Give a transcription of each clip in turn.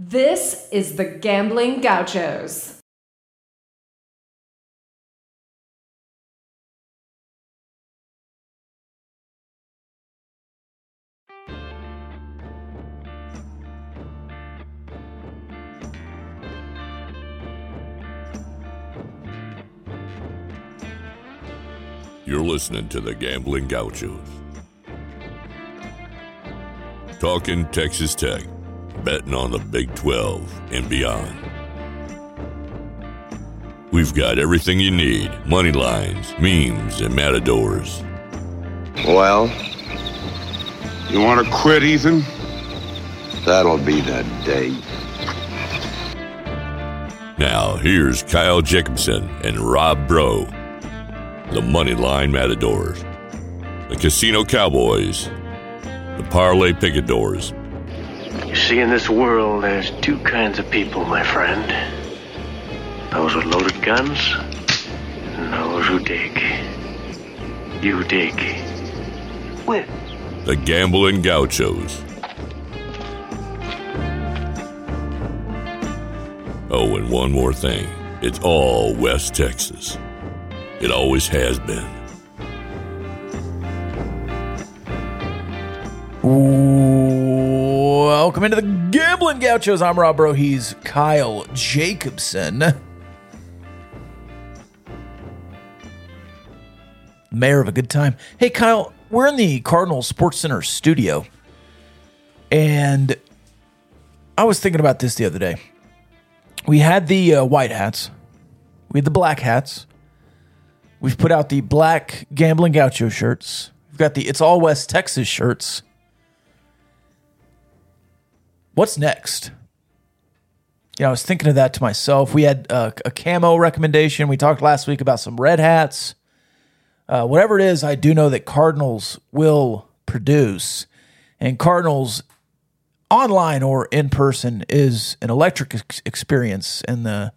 This is the Gambling Gauchos. You're listening to the Gambling Gauchos. Talking Texas Tech, betting on the Big 12 and beyond. We've got everything you need money lines, memes, and matadors. Well, You want to quit, Ethan? that'll be the day. Now, here's Kyle Jacobson and Rob Bro, the Moneyline Matadors, the Casino Cowboys, the Parlay Picadors, You see, in this world, there's two kinds of people, my friend. Those with loaded guns, and those who dig. You dig. Win. the Gambling Gauchos. Oh, and one more thing. It's all West Texas. It always has been. Welcome into the Gambling Gauchos. I'm Rob Bro. He's Kyle Jacobson. Mayor of a good time. Hey, Kyle, we're in the Cardinal Sports Center studio. And I was thinking about this the other day. We had the uh, white hats, we had the black hats. We've put out the black Gambling Gaucho shirts. We've got the It's All West Texas shirts. What's next? Yeah, I was thinking of that to myself. We had uh, a camo recommendation. We talked last week about some red hats. Uh, whatever it is, I do know that Cardinals will produce, and Cardinals online or in person is an electric ex- experience, and the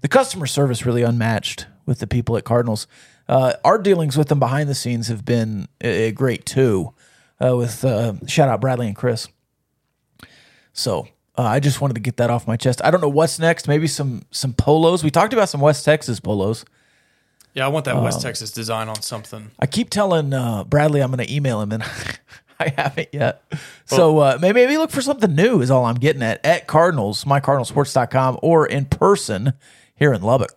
the customer service really unmatched with the people at Cardinals. Uh, our dealings with them behind the scenes have been uh, great too. Uh, with shout out Bradley and Chris. So uh, I just wanted to get that off my chest. I don't know what's next. Maybe some some polos. We talked about some West Texas polos. Yeah, I want that Um, West Texas design on something. I keep telling uh, Bradley I'm going to email him, and I haven't yet. So uh, maybe, maybe look for something new. Is all I'm getting at at Cardinals, mycardinalsports.com, or in person here in Lubbock.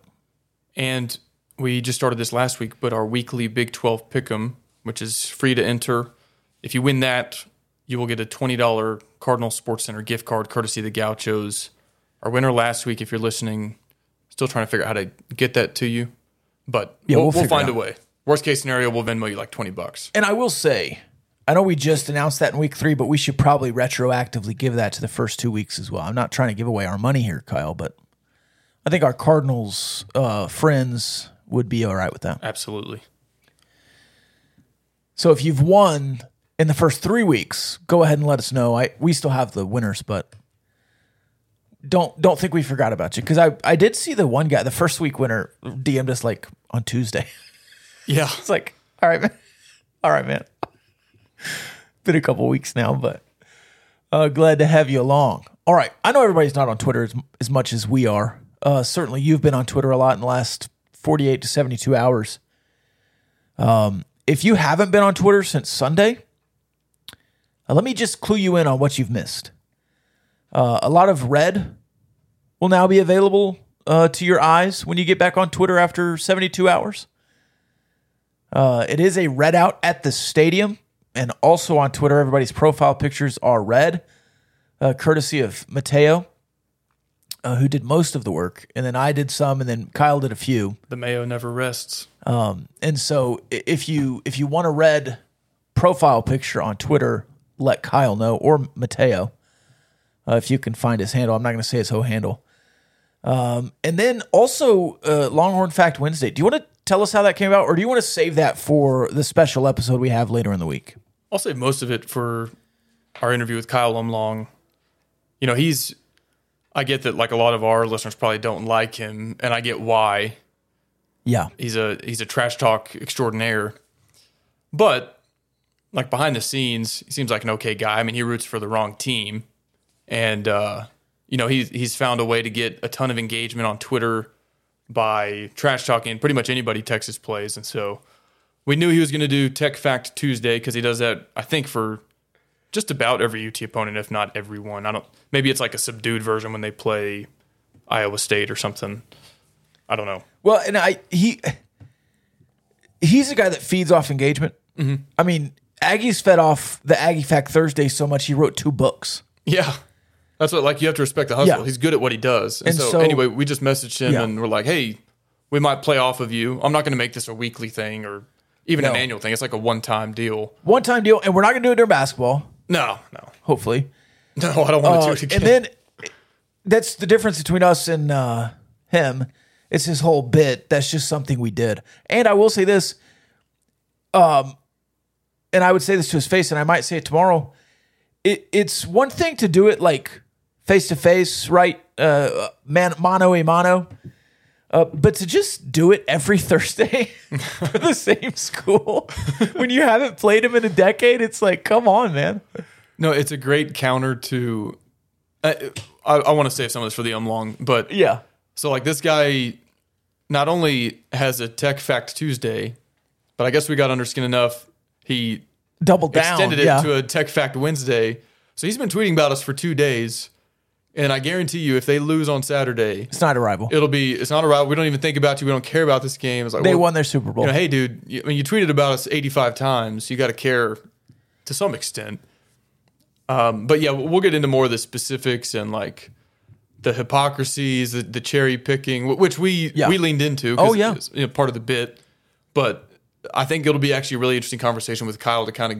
And we just started this last week, but our weekly Big 12 Pick'em, which is free to enter. If you win that, you will get a $20 Cardinal Sports Center gift card courtesy of the Gauchos. Our winner last week, if you're listening, still trying to figure out how to get that to you. But Yeah, we'll, we'll we'll, find a way. Worst case scenario, we'll Venmo you like 20 bucks. And I will say, I know we just announced that in week three, but we should probably retroactively give that to the first two weeks as well. I'm not trying to give away our money here, Kyle, but I think our Cardinals uh, friends would be all right with that. Absolutely. So if you've won in the first three weeks, go ahead and let us know. I we still have the winners, but don't don't think we forgot about you because I I did see the one guy, the first week winner, DM'd us like on Tuesday. Yeah. It's like, all right, man. All right, man. Been a couple weeks now, but uh, glad to have you along. All right. I know everybody's not on Twitter as, as much as we are. Uh, certainly, you've been on Twitter a lot in the last 48 to 72 hours. Um, if you haven't been on Twitter since Sunday, uh, let me just clue you in on what you've missed. Uh, a lot of red will now be available uh, to your eyes when you get back on Twitter after 72 hours. Uh, it is a red out at the stadium, and also on Twitter, everybody's profile pictures are red, uh, courtesy of Mateo, uh, who did most of the work, and then I did some, and then Kyle did a few. The Mayo never rests. And so, if you if you want a red profile picture on Twitter, let Kyle know or Mateo uh, if you can find his handle. I'm not going to say his whole handle. Um, and then also uh, Longhorn Fact Wednesday. Do you want to tell us how that came about, or do you want to save that for the special episode we have later in the week? I'll save most of it for our interview with Kyle Lumlong. You know, he's. I get that, like a lot of our listeners probably don't like him, and I get why. Yeah, He's a he's a trash talk extraordinaire, but like behind the scenes, he seems like an okay guy. I mean, he roots for the wrong team, and uh, you know, he's he's found a way to get a ton of engagement on Twitter by trash talking pretty much anybody Texas plays, and so we knew he was going to do Tech Fact Tuesday because he does that. I think for just about every UT opponent, if not everyone. I don't. Maybe it's like a subdued version when they play Iowa State or something. I don't know. Well, and I he he's a guy that feeds off engagement. Mm-hmm. I mean, Aggie's fed off the Aggie Fact Thursday so much he wrote two books. Yeah. That's what like you have to respect the hustle. Yeah. He's good at what he does. And, And so, so- anyway, we just messaged him Yeah. and we're like, "Hey, we might play off of you. I'm not going to make this a weekly thing or even an annual thing. It's like a one-time deal." One time deal, and we're not going to do it during basketball. No, no. Hopefully, No, I don't want to Uh, do it again. and then that's the difference between us and uh, him. It's his whole bit. That's just something we did. And I will say this, um, and I would say this to his face, and I might say it tomorrow. It, it's one thing to do it like face to face, right? Uh, man, mano a mano. Uh, but to just do it every Thursday for the same school when you haven't played him in a decade, it's like, come on, man. no, it's a great counter to uh, I, I want to save some of this for the umlong, but Yeah. So like this guy not only has a Tech Fact Tuesday, but I guess we got under skin enough. He Double down. extended it yeah. to a Tech Fact Wednesday. So he's been tweeting about us for two days. And I guarantee you, if they lose on Saturday, it's not a rival. it'll be it's not a rival. We don't even think about you. We don't care about this game. It's like They well, won their Super Bowl. You know, hey, dude, you, when you tweeted about us 85 times, you got to care to some extent. Um, but yeah, we'll get into more of the specifics and like the hypocrisies, the, the cherry picking, which we Yeah. we leaned into. Oh, yeah. it's, you know, part of the bit. But I think it'll be actually a really interesting conversation with Kyle to kind of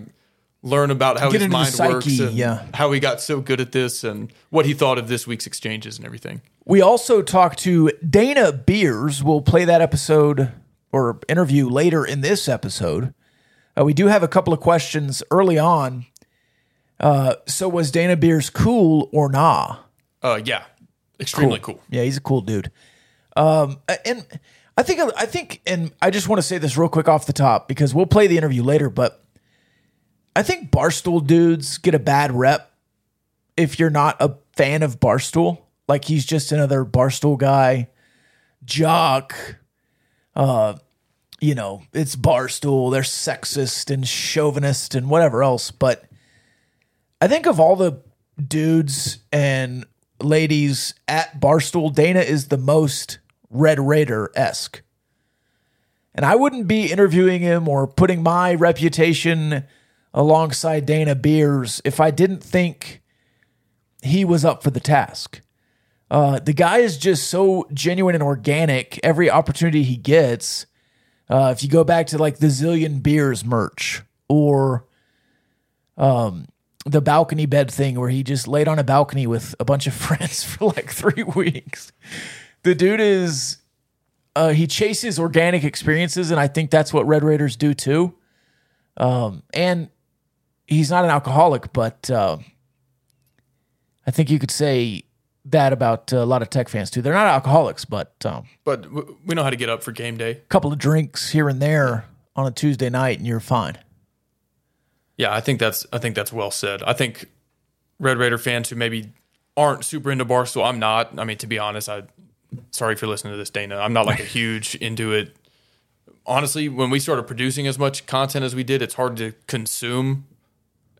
learn about how Get his mind psyche, works and yeah. how he got so good at this and what he thought of this week's exchanges and everything. We also talked to Dana Beers. We'll play that episode or interview later in this episode. Uh, we do have a couple of questions early on. Uh, so was Dana Beers cool or nah? Uh, yeah, extremely cool. Yeah, he's a cool dude. Um, and I think I think, and I just want to say this real quick off the top because we'll play the interview later. But I think Barstool dudes get a bad rep if you're not a fan of Barstool. Like he's just another Barstool guy, jock. Uh, you know, it's Barstool. They're sexist and chauvinist and whatever else. But I think of all the dudes and ladies at Barstool, Dana is the most Red Raider esque. And I wouldn't be interviewing him or putting my reputation alongside Dana Beers if I didn't think he was up for the task. Uh, the guy is just so genuine and organic every opportunity he gets. Uh, if you go back to like the Zillion Beers merch or um, the balcony bed thing where he just laid on a balcony with a bunch of friends for like three weeks. The dude is uh, he chases organic experiences, and I think that's what Red Raiders do too. Um, and he's not an alcoholic, but uh, I think you could say that about a lot of tech fans too. They're not alcoholics, but um, But we know how to get up for game day. a couple of drinks here and there on a Tuesday night, and you're fine. Yeah, I think that's I think that's well said. I think Red Raider fans who maybe aren't super into Barstool, I'm not. I mean, to be honest, I sorry if you're listening to this, Dana. I'm not like a huge into it. Honestly, when we started producing as much content as we did, it's hard to consume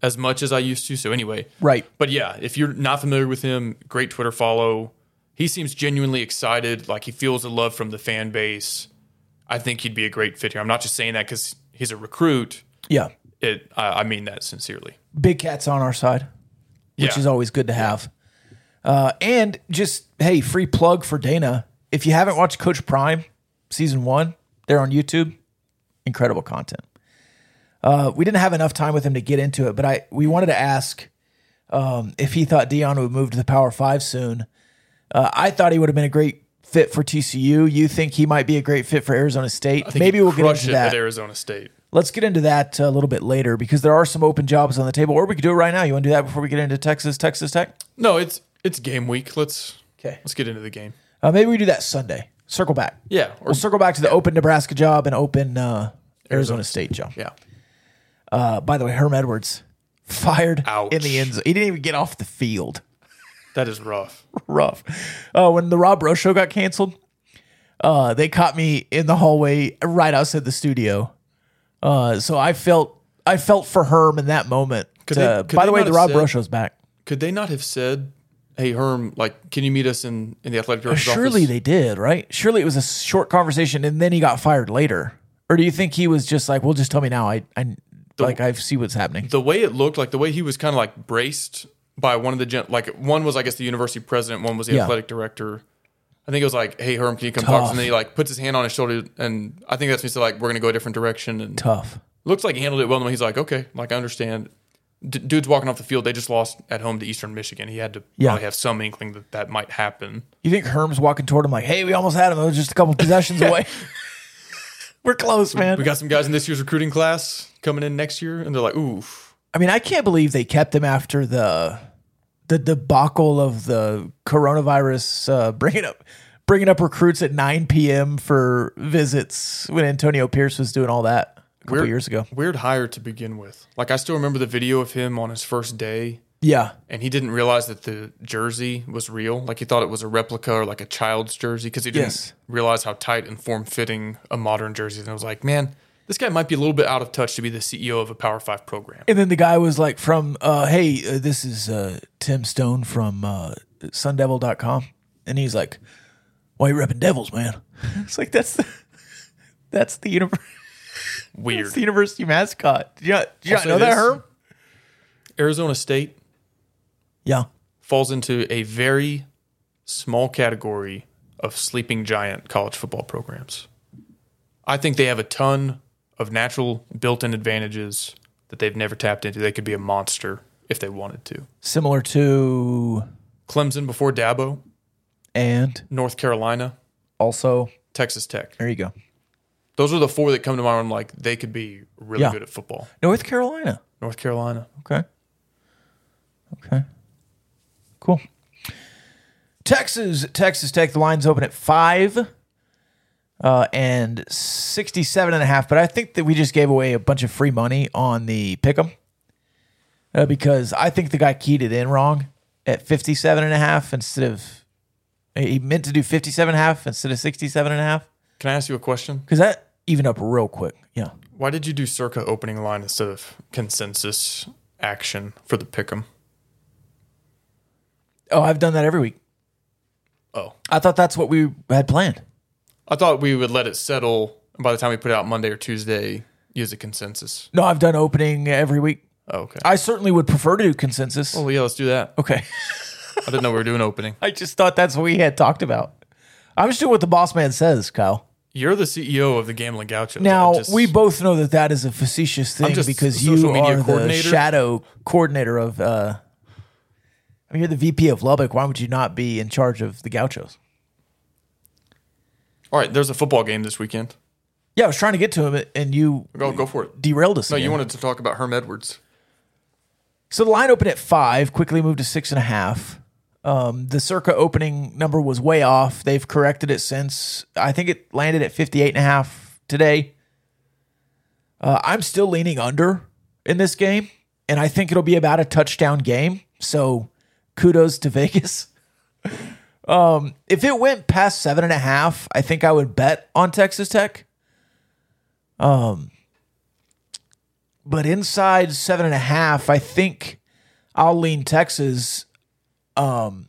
as much as I used to. So anyway, Right. But yeah, if you're not familiar with him, great Twitter follow. He seems genuinely excited, like he feels the love from the fan base. I think he'd be a great fit here. I'm not just saying that because he's a recruit. Yeah. It, I, I mean that sincerely. Big Cat's on our side, which Yeah. is always good to have. Uh, and just, hey, free plug for Dana. If you haven't watched Coach Prime season one, they're on YouTube. Incredible content. Uh, we didn't have enough time with him to get into it, but I we wanted to ask um, if he thought Deion would move to the Power Five soon. Uh, I thought he would have been a great fit for TCU. You think he might be a great fit for Arizona State? I think Maybe we'll get into that. at Arizona State. Let's get into that a little bit later because there are some open jobs on the table, or we could do it right now. You want to do that before we get into Texas, Texas Tech? No, it's it's game week. Let's Okay. let's get into the game. Uh, maybe we do that Sunday. Circle back. Yeah, or We'll circle back to the open Nebraska job and open uh, Arizona State job. yeah. Uh, by the way, Herm Edwards fired Ouch. in the end zone. He didn't even get off the field. That is rough. rough. Uh, when the Rob Rowe show got canceled, uh, they caught me in the hallway right outside the studio. Uh, so I felt I felt for Herm in that moment. Could to- they- could by they the way, not the have Rob said- Rowe show's back. Could they not have said, "Hey Herm, like, can you meet us in in the athletic director's Surely office?" they did, right? Surely it was a short conversation, and then he got fired later. Or do you think he was just like, "Well, just tell me now. I, I like I see what's happening." the way it looked, like the way he was kind of like braced by one of the gen- like one was I guess the university president, one was the Yeah. athletic director. I think it was like, "Hey Herm, can you come talk?" to us?" Tough. And then he like puts his hand on his shoulder, and I think that's when he said like, "We're gonna go a different direction." And Tough. looks like he handled it well. And he's like, "Okay, like I understand." D- dude's walking off the field. They just lost at home to Eastern Michigan. He had to Yeah. probably have some inkling that that might happen. You think Herm's walking toward him like, "Hey, we almost had him. It was just a couple possessions away. We're close, man." We got some guys in this year's recruiting class coming in next year, and they're like, "Oof." I mean, I can't believe they kept him after the the debacle of the coronavirus, uh, bringing up bringing up recruits at 9 p.m. for visits when Antonio Pierce was doing all that couple Weird- years ago. Weird hire to begin with. Like I still remember the video of him on his first day, Yeah, and he didn't realize that the jersey was real. Like he thought it was a replica or like a child's jersey because he didn't Yes. realize how tight and form fitting a modern jersey. is. And I was like, man, this guy might be a little bit out of touch to be the CEO of a Power Five program. and then the guy was like, "From uh, hey, uh, this is uh, Tim Stone from uh, SunDevil.com," and he's like, "Why you repping Devils, man?" It's like that's the that's the universe. Weird. It's the university mascot. Did you not, did you not Also, know that, this- Herm? Arizona State Yeah. falls into a very small category of sleeping giant college football programs. I think they have a ton of natural built-in advantages that they've never tapped into. They could be a monster if they wanted to. Similar to Clemson before Dabo, and North Carolina, also Texas Tech. there you go. Those are the four that come to mind. I'm like, they could be really Yeah. good at football. North Carolina. North Carolina. Okay. Okay. Cool. Texas, Texas Tech, the line's open at five uh, and 67 and a half. But I think that we just gave away a bunch of free money on the pick 'em uh, because I think the guy keyed it in wrong at 57 and a half instead of, he meant to do 57 and a half instead of 67 and a half Can I ask you a question? because that evened up real quick. Yeah. Why did you do circa opening line instead of consensus action for the pick'em? Oh, I've done that every week. Oh, I thought that's what we had planned. I thought we would let it settle. And by the time we put it out Monday or Tuesday, use a consensus. No, I've done opening every week. Oh, okay. I certainly would prefer to do consensus. Oh, well, yeah, let's do that. okay. I didn't know we were doing opening. I just thought that's what we had talked about. I'm just doing what the boss man says, Kyle. You're the CEO of the Gambling Gauchos. Now, just- we both know that that is a facetious thing because you are the shadow coordinator of, uh, I mean, you're the VP of Lubbock. Why would you not be in charge of the Gauchos? All right, there's a football game this weekend. Yeah, I was trying to get to him and you Go, go for it. derailed us. No, you wanted to talk about Herm Edwards. So the line opened at five, quickly moved to six and a half. Um, the circa opening number was way off. They've corrected it since. I think it landed at 58 and a half today. Uh, I'm still leaning under in this game, and I think it'll be about a touchdown game. So kudos to Vegas. um, if it went past seven and a half, I think I would bet on Texas Tech. Um, but inside seven and a half, I think I'll lean Texas. Um,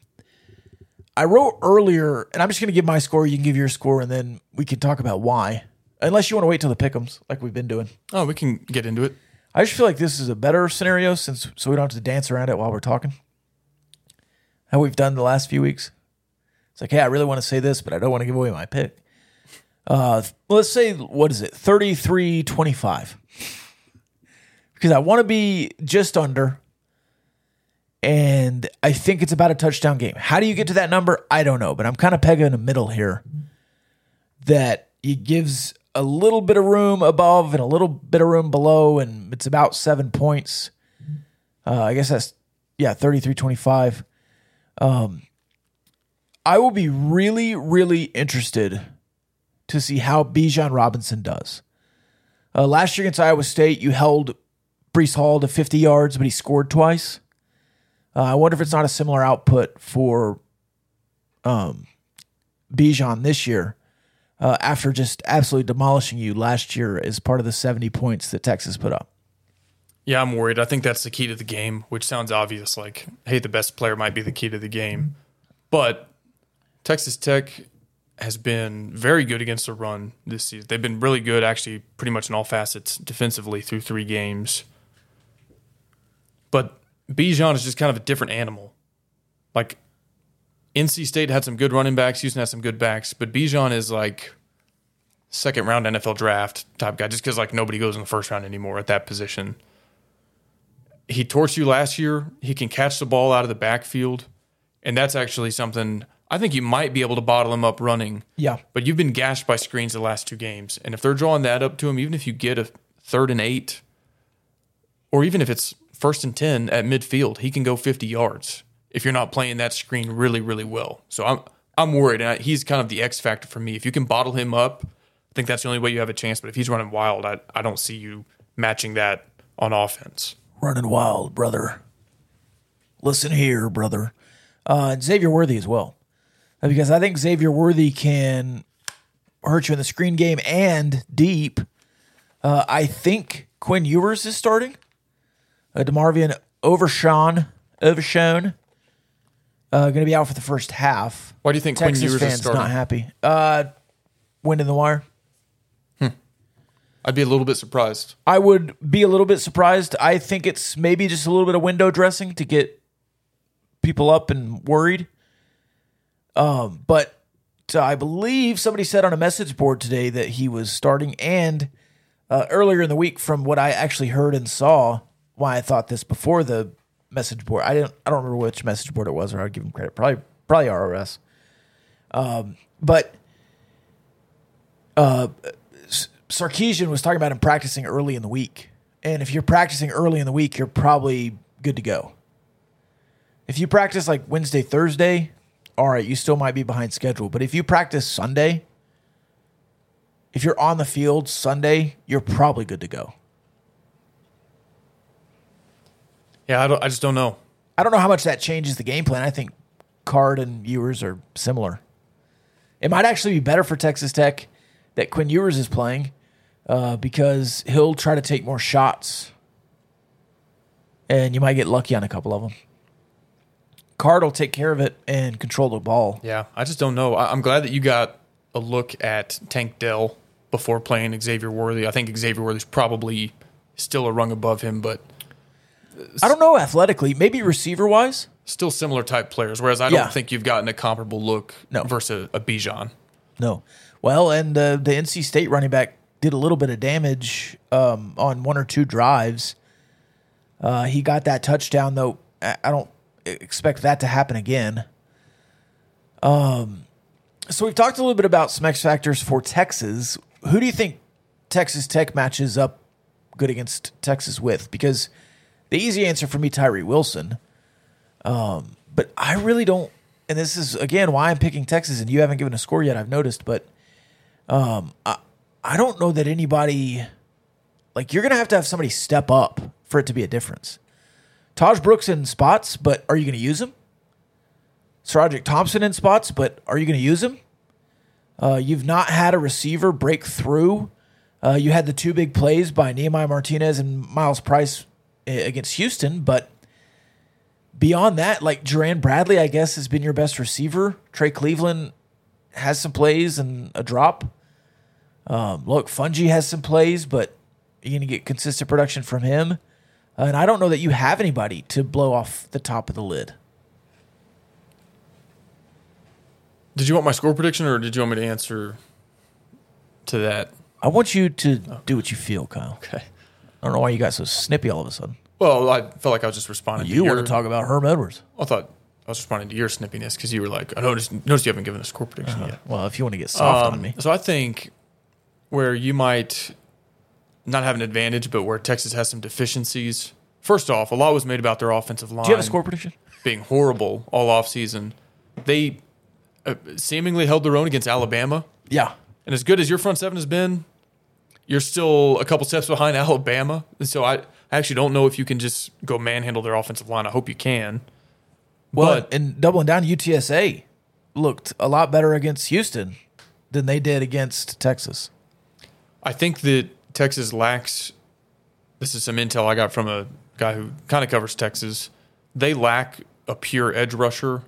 I wrote earlier, and I'm just going to give my score. You can give your score, and then we can talk about why. Unless you want to wait till the pickums, like we've been doing. Oh, we can get into it. I just feel like this is a better scenario since so we don't have to dance around it while we're talking. How we've done the last few weeks. It's like, hey, I really want to say this, but I don't want to give away my pick. Uh, let's say, what is it? 33 25. Because I want to be just under. And I think it's about a touchdown game. How do you get to that number? I don't know, but I'm kind of pegging in the middle here that it gives a little bit of room above and a little bit of room below, and it's about seven points. Uh, I guess that's yeah, 33 25. Um, I will be really, really interested to see how Bijan Robinson does. Uh, last year against Iowa State, you held Breece Hall to 50 yards, but he scored twice. Uh, I wonder if it's not a similar output for um, Bijan this year uh, after just absolutely demolishing you last year as part of the 70 points that Texas put up. Yeah, I'm worried. I think that's the key to the game, which sounds obvious. Like, hey, the best player might be the key to the game. But Texas Tech has been very good against the run this season. They've been really good, actually, pretty much in all facets defensively through three games. But Bijan is just kind of a different animal. Like, NC State had some good running backs, Houston has some good backs, but Bijan is like second round NFL draft type guy just because like nobody goes in the first round anymore at that position. He torched you last year. He can catch the ball out of the backfield. And that's actually something I think you might be able to bottle him up running. Yeah. But you've been gashed by screens the last two games. And if they're drawing that up to him, even if you get a third and eight, or even if it's first and 10 at midfield, he can go 50 yards if you're not playing that screen really, really well. So I'm, I'm worried. And I, he's kind of the X factor for me. If you can bottle him up, I think that's the only way you have a chance. But if he's running wild, I, I don't see you matching that on offense. Running wild, brother. Listen here, brother. Uh, Xavier Worthy as well. Because I think Xavier Worthy can hurt you in the screen game and deep. Uh, I think Quinn Ewers is starting. Uh, DeMarvion Overshawn, Overshown, uh, going to be out for the first half. Why do you think Quinn Texas Ewers is fans starting? not happy. Uh, wind in the wire. I'd be a little bit surprised. I would be a little bit surprised. I think it's maybe just a little bit of window dressing to get people up and worried. Um, but uh, I believe somebody said on a message board today that he was starting, and uh, earlier in the week, from what I actually heard and saw, why I thought this before the message board. I didn't. I don't remember which message board it was, or I'd give him credit. Probably, probably RRS. Um, but Sarkisian was talking about him practicing early in the week. And if you're practicing early in the week, you're probably good to go. If you practice like Wednesday, Thursday, all right, you still might be behind schedule. But if you practice Sunday, if you're on the field Sunday, you're probably good to go. Yeah, I, don't, I just don't know. I don't know how much that changes the game plan. I think Card and Ewers are similar. It might actually be better for Texas Tech that Quinn Ewers is playing uh, because he'll try to take more shots, and you might get lucky on a couple of them. Card will take care of it and control the ball. Yeah, I just don't know. I, I'm glad that you got a look at Tank Dell before playing Xavier Worthy. I think Xavier Worthy's probably still a rung above him, but I don't know athletically, maybe receiver wise. still similar type players. Whereas I Yeah. don't think you've gotten a comparable look No. versus a, a Bijan. No. Well, and uh, the NC State running back did a little bit of damage um, on one or two drives. Uh, he got that touchdown, though. I I don't expect that to happen again. Um, so we've talked a little bit about some X factors for Texas. Who do you think Texas Tech matches up good against Texas with? Because the easy answer for me, Tyree Wilson. Um, but I really don't. And this is again why I'm picking Texas, and you haven't given a score yet. I've noticed, but um, I, I don't know that anybody like you're gonna have to have somebody step up for it to be a difference. Taj Brooks in spots, but are you gonna use him? SaRodorick Thompson in spots, but are you gonna use him? Uh, you've not had a receiver break through. Uh, you had the two big plays by Nehemiah Martinez and Myles Price against Houston, but beyond that, like Jerand Bradley, I guess, has been your best receiver. Trey Cleveland has some plays and a drop. Um, look, Fouonji has some plays, but you're going to get consistent production from him. and I don't know that you have anybody to blow off the top of the lid. Did you want my score prediction, or did you want me to answer to that? I want you to do what you feel, Kyle. Okay. I don't know why you got so snippy all of a sudden. Well, I felt like I was just responding. You to your, want to talk about Herm Edwards. I thought I was responding to your snippiness because you were like, I noticed, noticed you haven't given a score prediction yet. Well, if you want to get soft on Um, me. So I think where you might not have an advantage, but where Texas has some deficiencies. First off, a lot was made about their offensive line Do you have a score prediction? being horrible all offseason. They uh, seemingly held their own against Alabama. Yeah. And as good as your front seven has been, you're still a couple steps behind Alabama. And so I, I actually don't know if you can just go manhandle their offensive line. I hope you can. Well, but and doubling down, UTSA looked a lot better against Houston than they did against Texas. I think that Texas lacks. This is some intel I got from a guy who kind of covers Texas. They lack a pure edge rusher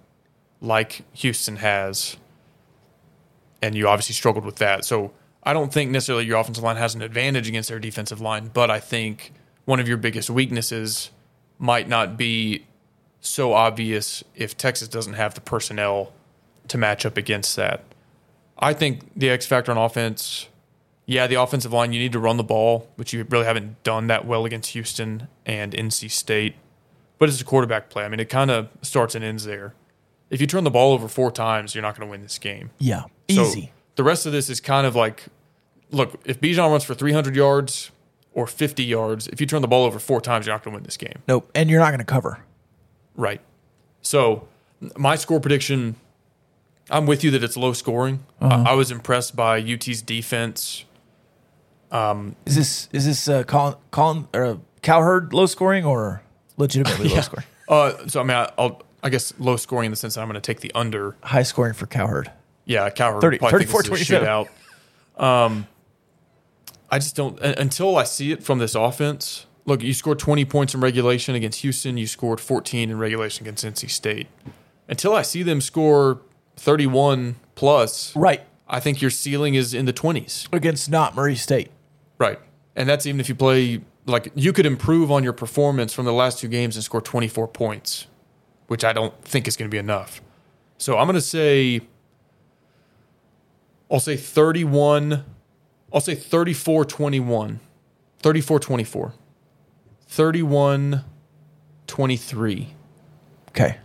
like Houston has, and you obviously struggled with that. So I don't think necessarily your offensive line has an advantage against their defensive line, but I think one of your biggest weaknesses might not be so obvious if Texas doesn't have the personnel to match up against that. I think the X factor on offense, yeah, the offensive line, you need to run the ball, which you really haven't done that well against Houston and NC State. But it's a quarterback play. I mean, it kind of starts and ends there. If you turn the ball over four times, you're not going to win this game. Yeah, So easy. The rest of this is kind of like, look, if Bijan runs for 300 yards or 50 yards, if you turn the ball over four times, you're not going to win this game. nope, and you're not going to cover. Right. So my score prediction, I'm with you that it's low scoring. I, I was impressed by UT's defense. Is this is this uh, Colin Colin or Cowherd low scoring or legitimately low scoring? Uh, so I mean, I, I'll I guess low scoring in the sense that I'm going to take the under. High scoring for Cowherd. Yeah, Cowherd 30 probably thinks 34, this is a shootout. Um, I just don't until I see it from this offense. Look, you scored 20 points in regulation against Houston. You scored 14 in regulation against NC State. Until I see them score 31 plus, Right I think your ceiling is in the 20s. against not Murray State. Right. And that's even if you play like you could improve on your performance from the last two games and score 24 points, which I don't think is going to be enough. So I'm going to say I'll say 31 I'll say 34 21. 34 24. 31 23. Okay,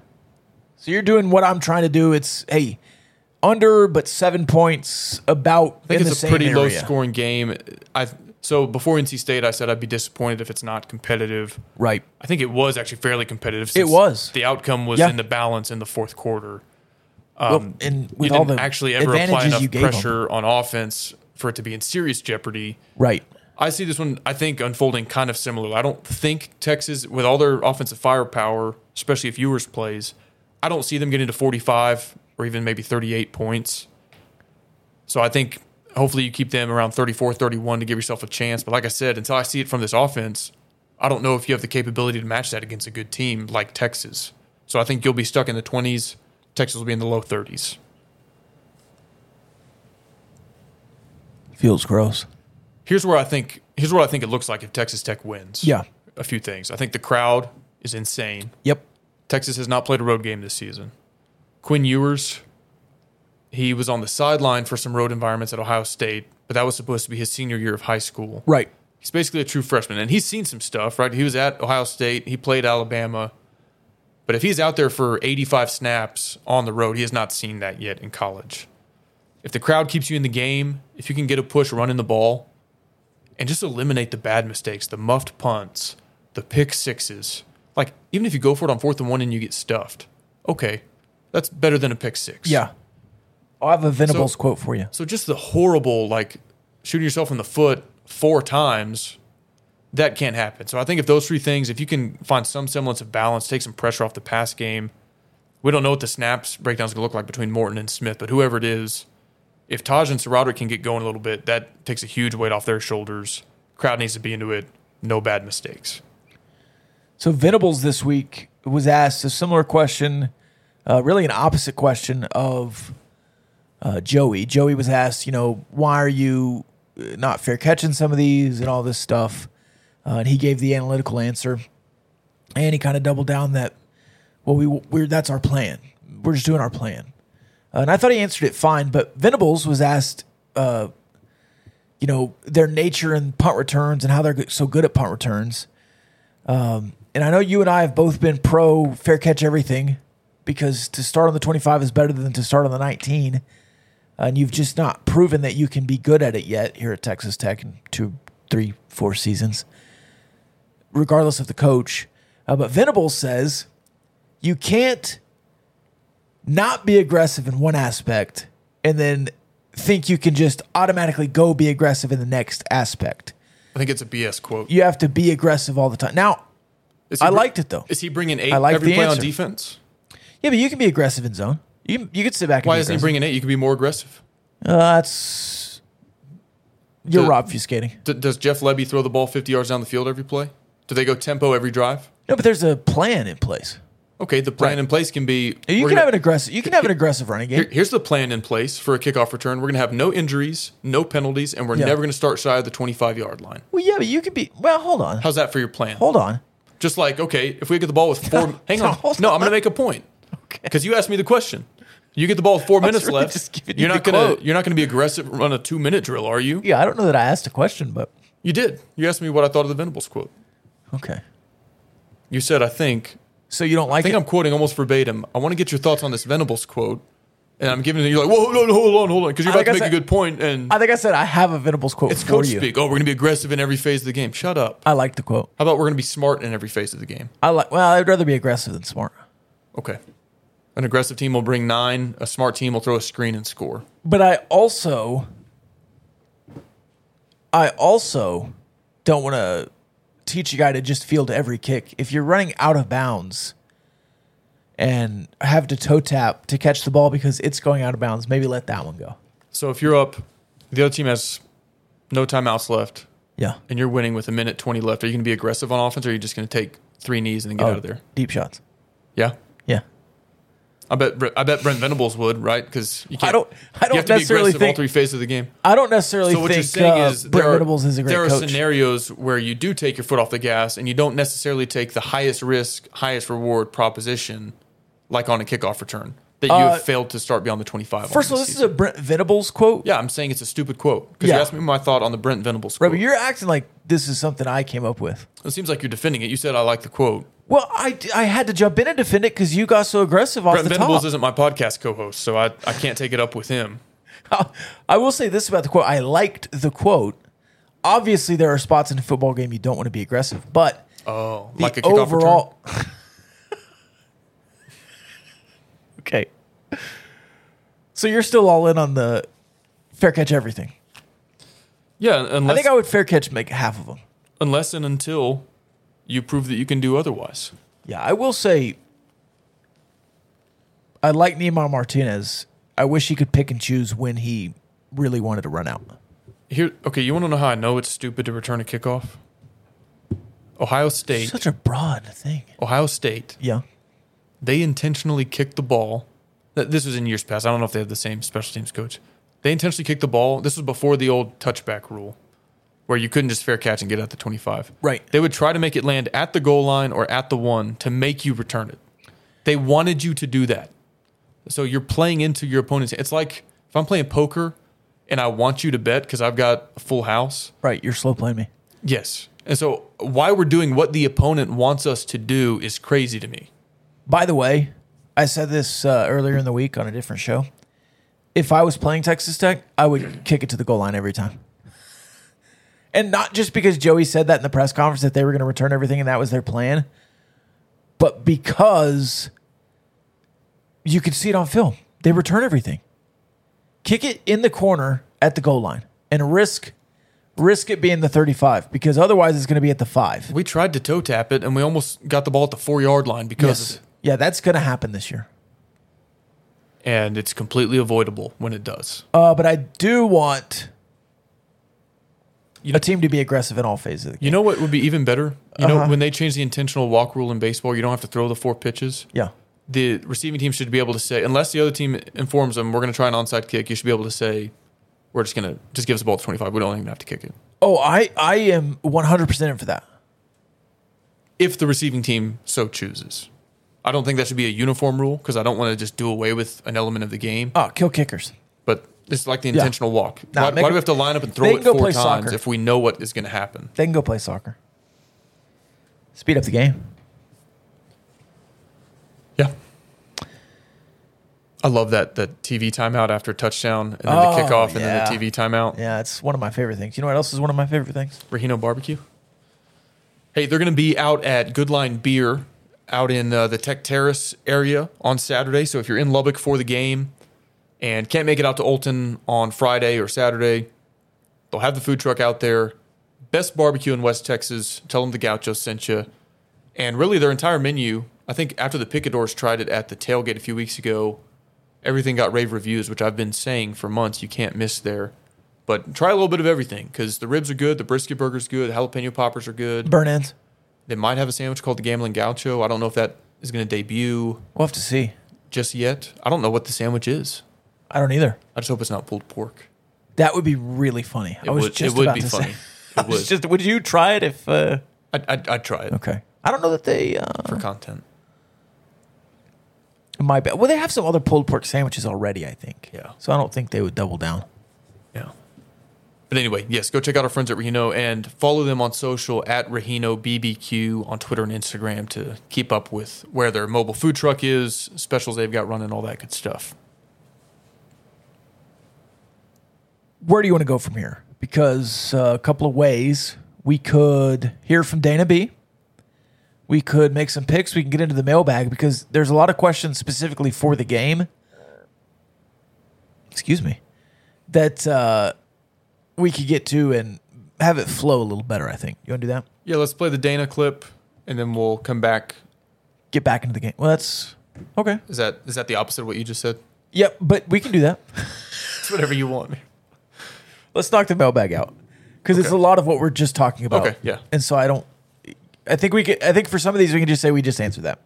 so you're doing what I'm trying to do. It's hey under, but seven points about I think it's a pretty low scoring game. I so before NC State I said I'd be disappointed if it's not competitive. Right. I think it was actually fairly competitive. It was. The outcome was Yeah. in the balance in the fourth quarter. Well, um, and with you all didn't the actually ever apply enough you gave 'em. pressure on offense for it to be in serious jeopardy. Right. I see this one, I think, unfolding kind of similar. I don't think Texas, with all their offensive firepower, especially if Ewers plays, I don't see them getting to 45 or even maybe 38 points. So I think hopefully you keep them around 34, 31 to give yourself a chance. But like I said, until I see it from this offense, I don't know if you have the capability to match that against a good team like Texas. So I think you'll be stuck in the 20s. Texas will be in the low 30s. Feels gross. Here's where I think here's what I think it looks like if Texas Tech wins. Yeah. A few things. I think the crowd is insane. Yep. Texas has not played a road game this season. Quinn Ewers, he was on the sideline for some road environments at Ohio State, but that was supposed to be his senior year of high school. Right. He's basically a true freshman, and he's seen some stuff, right? He was at Ohio State, he played Alabama. But if he's out there for 85 snaps on the road, he has not seen that yet in college. If the crowd keeps you in the game, if you can get a push running the ball, and just eliminate the bad mistakes, the muffed punts, the pick sixes. Like, even if you go for it on fourth and one and you get stuffed, okay, that's better than a pick six. Yeah. I'll have a Venables So- quote for you. So just the horrible, like shooting yourself in the foot four times, that can't happen. So I think if those three things, if you can find some semblance of balance, take some pressure off the pass game, we don't know what the snaps breakdowns going to look like between Morton and Smith, but whoever it is, if Taj and Roderick can get going a little bit, that takes a huge weight off their shoulders. Crowd needs to be into it. No bad mistakes. So Venables this week was asked a similar question, uh, really an opposite question of uh, Joey. Joey was asked, you know, why are you uh, not fair catching some of these and all this stuff? Uh, and he gave the analytical answer, and he kind of doubled down that, well, we we're that's our plan. We're just doing our plan. Uh, and I thought he answered it fine, but Venables was asked, uh, you know, their nature and punt returns and how they're so good at punt returns. And I know you and I have both been pro fair catch everything because to start on the 25 is better than to start on the 19. And you've just not proven that you can be good at it yet here at Texas Tech in two, three, four seasons, regardless of the coach. Uh, but Venables says you can't not be aggressive in one aspect and then think you can just automatically go be aggressive in the next aspect. I think it's a BS quote. You have to be aggressive all the time. Now, I br- liked it though. Is he bringing eight I like every play on answer. defense? Yeah, but you can be aggressive in zone. You you could sit back. And Why isn't he bringing it? You could be more aggressive. Uh, that's you're The- obfuscating. D- does Jeff Levy throw the ball 50 yards down the field every play? Do they go tempo every drive? No, but there's a plan in place. Okay, the plan Right. in place can be. You we're can gonna- have an aggressive. You can have an aggressive running game. Here- here's the plan in place for a kickoff return. We're going to have no injuries, no penalties, and we're Yeah. never going to start shy of the 25 yard line. well, yeah, but you could be. Well, hold on. How's that for your plan? Hold on. Just like, okay, if we get the ball with four. hang on. hold No, on. I'm going to make a point. Okay. Because you asked me the question. You get the ball with four minutes really left. just giving You're you not the gonna quote. you're not gonna be aggressive and run a two minute drill, are you? Yeah, I don't know that I asked a question, but You did. You asked me what I thought of the Venables quote. Okay. You said, I think So you don't like I think it? I'm quoting almost verbatim. I want to get your thoughts on this Venables quote. And I'm giving it, you're like, whoa, hold on, hold on, hold on, because you're about to make I a said- good point, and I think I said I have a Venables quote it's for coach you. speak. Oh, we're going to be aggressive in every phase of the game. Shut up. I like the quote. How about we're going to be smart in every phase of the game? I like. Well, I'd rather be aggressive than smart. Okay. An aggressive team will bring nine. A smart team will throw a screen and score. But I also, I also don't want to teach a guy to just field every kick. If you're running out of bounds and have to toe tap to catch the ball because it's going out of bounds, maybe let that one go. So if you're up, the other team has no timeouts left, Yeah. and you're winning with a minute 20 left. Are you going to be aggressive on offense, or are you just going to take three knees and then get Oh, out of there? Deep shots. Yeah. Yeah. I bet I bet Brent Venables would, right? Because you can't. I don't- I don't you have to be necessarily aggressive all three phases of the game. I don't necessarily So what think you're saying uh, is Brent there are, Venables is a great there are coach. scenarios where you do take your foot off the gas and you don't necessarily take the highest risk, highest reward proposition, like on a kickoff return that you Uh, have failed to start beyond the 25. First of all, this is a Brent Venables quote. yeah. I'm saying it's a stupid quote because Yeah. you asked me my thought on the Brent Venables Right, quote. but you're acting like this is something I came up with. it seems like you're defending it. You said I like the quote. Well, I, I had to jump in and defend it because you got so aggressive off Brent the Venables top. isn't my podcast co-host, so I, I can't take it up with him. I will say this about the quote. I liked the quote. Obviously, there are spots in a football game you don't want to be aggressive, but Oh, the like a kickoff overall. okay. So you're still all in on the fair catch everything. Yeah, unless I think I would fair catch make half of them. unless and until you prove that you can do otherwise. Yeah, I will say I like Nehemiah Martinez. I wish he could pick and choose when he really wanted to run out. Here, okay, you want to know how I know it's stupid to return a kickoff? Ohio State, Such a broad thing. Ohio State, Yeah. they intentionally kicked the ball. Th- This was in years past. I don't know if they have the same special teams coach. They intentionally kicked the ball. This was before the old touchback rule, where you couldn't just fair catch and get at the twenty-five. Right. They would try to make it land at the goal line or at the one to make you return it. They wanted you to do that. So you're playing into your opponent's. It's like if I'm playing poker and I want you to bet because I've got a full house. Right, you're slow playing me. Yes. And so why we're doing what the opponent wants us to do is crazy to me. By the way, I said this uh, earlier in the week on a different show. If I was playing Texas Tech, I would kick it to the goal line every time. And not just because Joey said that in the press conference that they were going to return everything and that was their plan, but because you could see it on film. They return everything. Kick it in the corner at the goal line and risk risk it being the 35 because otherwise it's going to be at the 5. We tried to toe tap it and we almost got the ball at the four yard line because it. Yeah, that's going to happen this year. And it's completely avoidable when it does. Uh, but I do want You know- a team to be aggressive in all phases. Of the game. You know what would be even better? You know, Uh-huh. when they change the intentional walk rule in baseball, you don't have to throw the four pitches. Yeah, The receiving team should be able to say, unless the other team informs them, we're going to try an onside kick, you should be able to say, we're just going to just give us the ball at 25. We don't even have to kick it. Oh, I I am 100 percent in for that. If the receiving team so chooses. I don't think that should be a uniform rule because I don't want to just do away with an element of the game. Oh, kill kickers. But it's like the intentional walk. Nah, why make why do we have to line up and throw it go four times soccer. if we know what is going to happen? They can go play soccer. Speed up the game. Yeah. I love that the TV timeout after touchdown and then Oh, the kickoff and yeah. then the TV timeout. Yeah, it's one of my favorite things. You know what else is one of my favorite things? Rahino Barbecue. Hey, they're going to be out at Goodline Beer out in uh, the Tech Terrace area on Saturday. So if you're in Lubbock for the game and can't make it out to Olton on Friday or Saturday, they'll have the food truck out there. Best barbecue in West Texas. Tell them the Gaucho sent you. And really, their entire menu I think after the Picadors tried it at the tailgate a few weeks ago, everything got rave reviews, which I've been saying for months you can't miss there. But try a little bit of everything because the ribs are good, the brisket burger's good, the jalapeno poppers are good. Burn ends. They might have a sandwich called the Gambling Gaucho. I don't know if that is going to debut We'll have to see. just yet. I don't know what the sandwich is. I don't either. I just hope it's not pulled pork. That would be really funny. It I was would, just it would about be to funny. say. It I was would. just, would you try it if? Uh, I'd, I'd, I'd try it okay. I don't know that they uh, for content. my bad. Well, they have some other pulled pork sandwiches already. I think. Yeah. So I don't think they would double down. Yeah. But anyway, yes, go check out our friends at Rahino and follow them on social at Rahino BBQ on Twitter and Instagram to keep up with where their mobile food truck is, specials they've got running, all that good stuff. Where do you want to go from here? Because uh, a couple of ways we could hear from Dana B. We could make some picks. We can get into the mailbag because there's a lot of questions specifically for the game. Excuse me. That uh, we could get to and have it flow a little better. I think you want to do that. Yeah, let's play the Dana clip and then we'll come back. Get back into the game. Well, that's okay. Is that is that the opposite of what you just said? Yep, but we can do that. It's whatever you want. Let's knock the mailbag out because it's a lot of what we're just talking about. Okay, yeah. And so I don't. I think we could. I think for some of these we can just say we just answered that.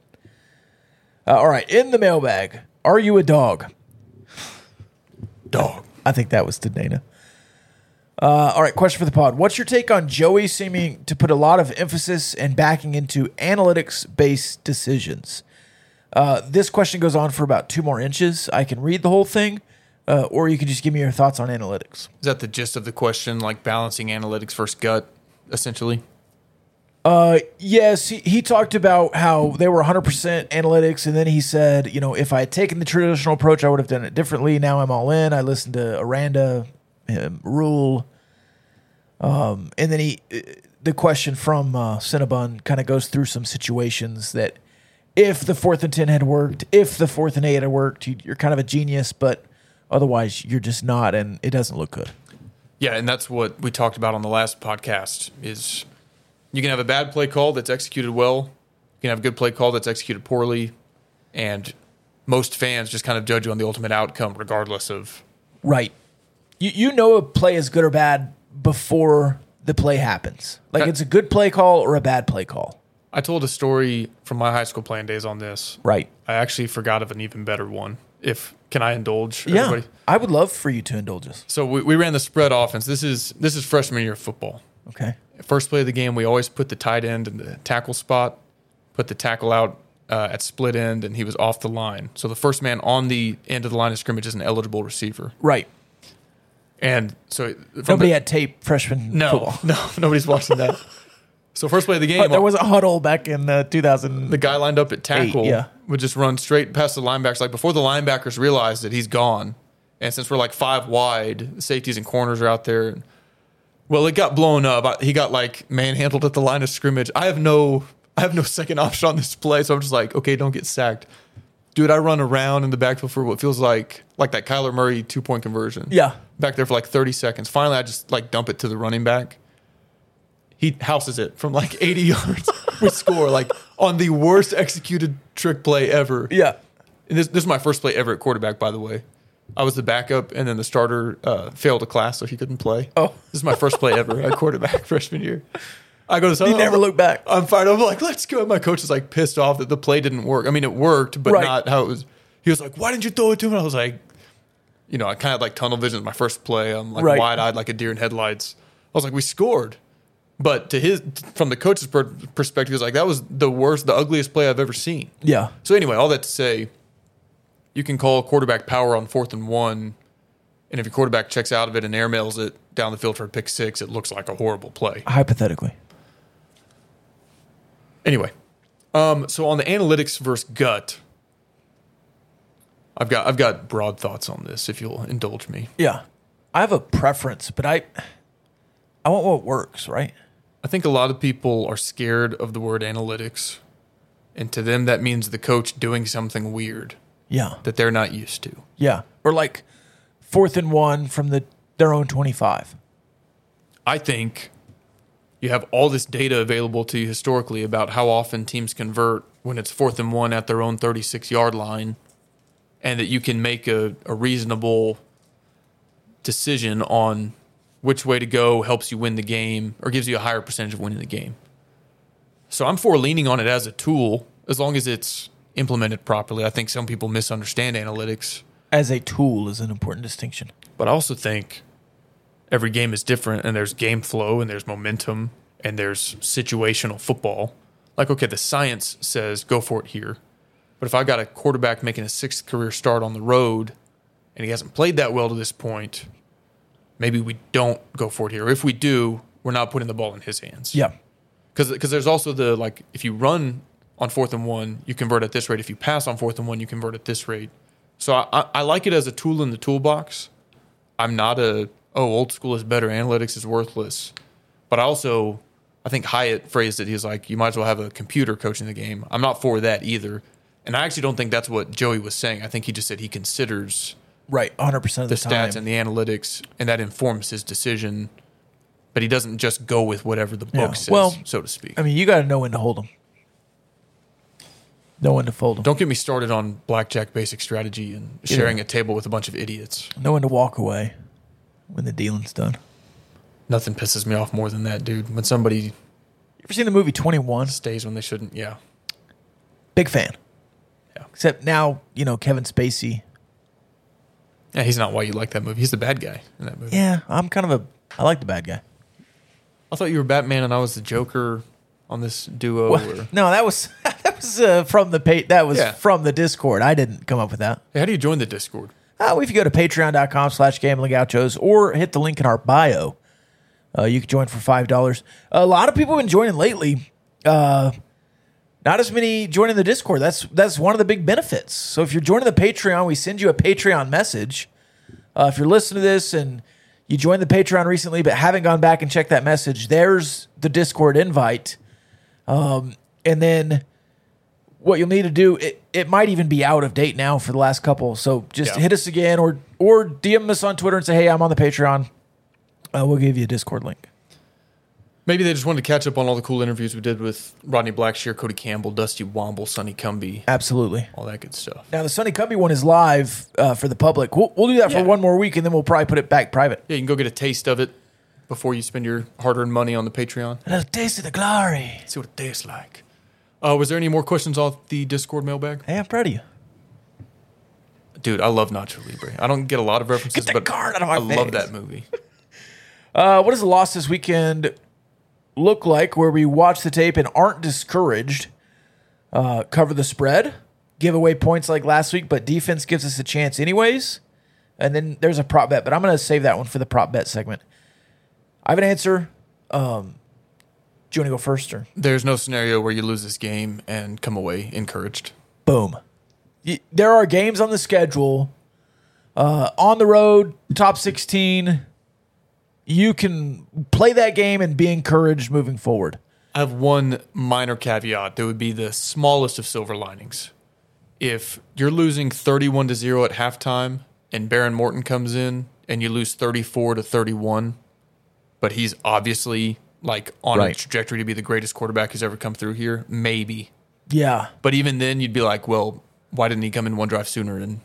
Uh, all right, in the mailbag, are you a dog? Dog. I think that was to Dana. Uh, all right, question for the pod. What's your take on Joey seeming to put a lot of emphasis and backing into analytics based decisions? Uh, this question goes on for about two more inches. I can read the whole thing, uh, or you can just give me your thoughts on analytics. Is that the gist of the question? Like balancing analytics versus gut, essentially? Uh, yes, he, he talked about how they were 100% analytics, and then he said, you know, if I had taken the traditional approach, I would have done it differently. Now I'm all in. I listened to Aranda, um, Rule, um, and then he, the question from uh, Cinnabon kind of goes through some situations that if the fourth and ten had worked, if the fourth and eight had worked, you, you're kind of a genius, but otherwise you're just not, and it doesn't look good. Yeah, and that's what we talked about on the last podcast is you can have a bad play call that's executed well, you can have a good play call that's executed poorly, and most fans just kind of judge you on the ultimate outcome regardless of Right. You you know a play is good or bad before the play happens. Like it's a good play call or a bad play call. I told a story from my high school playing days on this. Right. I actually forgot of an even better one. If can I indulge Yeah. I would love for you to indulge us. So we, we ran the spread offense. This is this is freshman year of football. Okay. First play of the game, we always put the tight end in the tackle spot, put the tackle out uh, at split end, and he was off the line. So the first man on the end of the line of scrimmage is an eligible receiver. Right. And so Nobody the- had tape freshman no, football. no, nobody's watching that. So first play of the game, But there was a huddle back in uh, 2000. the guy lined up at tackle yeah. would just run straight past the linebackers. Like before the linebackers realized that he's gone, and since we're like five wide, the safeties and corners are out there. Well, it got blown up. I- He got like manhandled at the line of scrimmage. I have no, I have no second option on this play, so I'm just like, okay, don't get sacked, dude. I run around in the backfield for what feels like like that Kyler Murray two point conversion. Yeah. Back there for like 30 seconds. Finally, I just like dump it to the running back. He houses it from like 80 yards. we score like on the worst executed trick play ever. Yeah. And this, this is my first play ever at quarterback, by the way. I was the backup, and then the starter uh, failed a class, so he couldn't play. Oh. this is my first play ever at quarterback freshman year. I go to You sideline, never I'm- look back. I'm fired. I'm like, let's go. My coach is like pissed off that the play didn't work. I mean, it worked, but Right. not how it was. He was like, why didn't you throw it to him? And I was like, you know, I kind of like tunnel vision. My first play, I'm like Right. wide eyed, like a deer in headlights. I was like, we scored. But to his, from the coach's per- perspective, he was like, that was the worst, the ugliest play I've ever seen. Yeah. So anyway, all that to say, you can call quarterback power on fourth and one, and if your quarterback checks out of it and airmails it down the field for a pick six, it looks like a horrible play. Hypothetically. Anyway, um, so on the analytics versus gut, I've got I've got broad thoughts on this. If you'll indulge me, Yeah. I have a preference, but I I want what works, right? I think a lot of people are scared of the word analytics, and to them that means the coach doing something weird Yeah. that they're not used to. Yeah. Or like fourth and one from the their own 25. I think you have all this data available to you historically about how often teams convert when it's fourth and one at their own 36 yard line and that you can make a, a reasonable decision on which way to go helps you win the game or gives you a higher percentage of winning the game. So I'm for leaning on it as a tool as long as it's implemented properly. I think some people misunderstand analytics, As a tool is an important distinction. but I also think every game is different and there's game flow and there's momentum and there's situational football. Like, okay, the science says go for it here. But if I got a quarterback making a sixth career start on the road and he hasn't played that well to this point, maybe we don't go for it here. If we do, we're not putting the ball in his hands. Yeah. Because there's also the like, if you run on fourth and one, you convert at this rate. If you pass on fourth and one, you convert at this rate. So I, I, I like it as a tool in the toolbox. I'm not a oh old school is better, analytics is worthless. But I also I think Hyatt phrased it. He's like, you might as well have a computer coaching the game. I'm not for that either. And I actually don't think that's what Joey was saying. I think he just said he considers Right. 100% of the, the stats and the analytics, and that informs his decision. But he doesn't just go with whatever the book Yeah. says, Well, so to speak. I mean, you got to know when to hold them. Know when to fold them. Don't get me started on blackjack basic strategy and sharing a table with a bunch of idiots. Know when to walk away when the dealing's done. Nothing pisses me off more than that, dude. When somebody You ever seen the movie 21? stays when they shouldn't. Yeah. Big fan. Except now, you know, Kevin Spacey. Yeah, he's not why you like that movie. He's the bad guy in that movie. Yeah, I'm kind of a. I like the bad guy. I thought you were Batman and I was the Joker on this duo. Well, or, no, that was that was uh, from the pa- that was Yeah. from the Discord. I didn't come up with that. Hey, how do you join the Discord? Uh, if you go to patreon.com slash gambling gauchos or hit the link in our bio, uh, you can join for $5. A lot of people have been joining lately. Uh, not as many joining the Discord. That's that's one of the big benefits. So if you're joining the Patreon, we send you a Patreon message. Uh, if you're listening to this and you joined the Patreon recently but haven't gone back and checked that message, there's the Discord invite. Um, and then what you'll need to do it, it might even be out of date now for the last couple so just Yeah. hit us again or or dm us on twitter and say hey i'm on the patreon uh, we'll give you a discord link Maybe they just wanted to catch up on all the cool interviews we did with Rodney Blackshear, Cody Campbell, Dusty Womble, Sonny Cumby, absolutely all that good stuff. now the Sonny Cumby one is live uh, for the public we'll, we'll do that Yeah. for one more week and then we'll probably put it back private Yeah, you can go get a taste of it before you spend your hard-earned money on the Patreon. a little taste of the glory See what it tastes like. Uh, was there any more questions off the Discord mailbag? hey i'm proud of you Dude, I love Nacho Libre. I don't get a lot of references, Get that but card out of my I love that movie. uh, what does the loss this weekend look like where we watch the tape and aren't discouraged uh, cover the spread give away points like last week but defense gives us a chance anyways. And then there's a prop bet but i'm going to save that one for the prop bet segment. I have an answer um, do you want to go first or? There's no scenario where you lose this game and come away encouraged. boom. There are games on the schedule uh, on the road top 16 you can play that game and be encouraged moving forward I have one minor caveat that would be the smallest of silver linings. If you're losing 31 to 0 at halftime and Behren Morton comes in and you lose 34 to 31, but he's obviously like on a trajectory to be the greatest quarterback who's ever come through here, maybe. yeah But even then you'd be like, well, why didn't he come in one drive sooner? And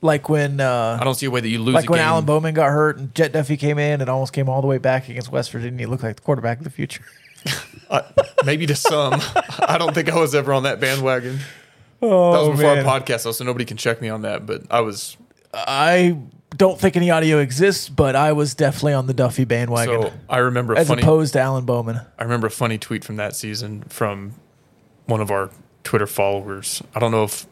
like when uh, I don't see a way that you lose like when. Alan Bowman got hurt and Jett Duffey came in and almost came all the way back against West Virginia. He looked like the quarterback of the future. Maybe to some. I don't think I was ever on that bandwagon. Oh, that was before man. our podcast, though, so nobody can check me on that. But I was I don't think any audio exists, but I was definitely on the Duffey bandwagon so. I remember a as funny. opposed to Alan Bowman. I remember a funny tweet from that season from one of our Twitter followers. I don't know if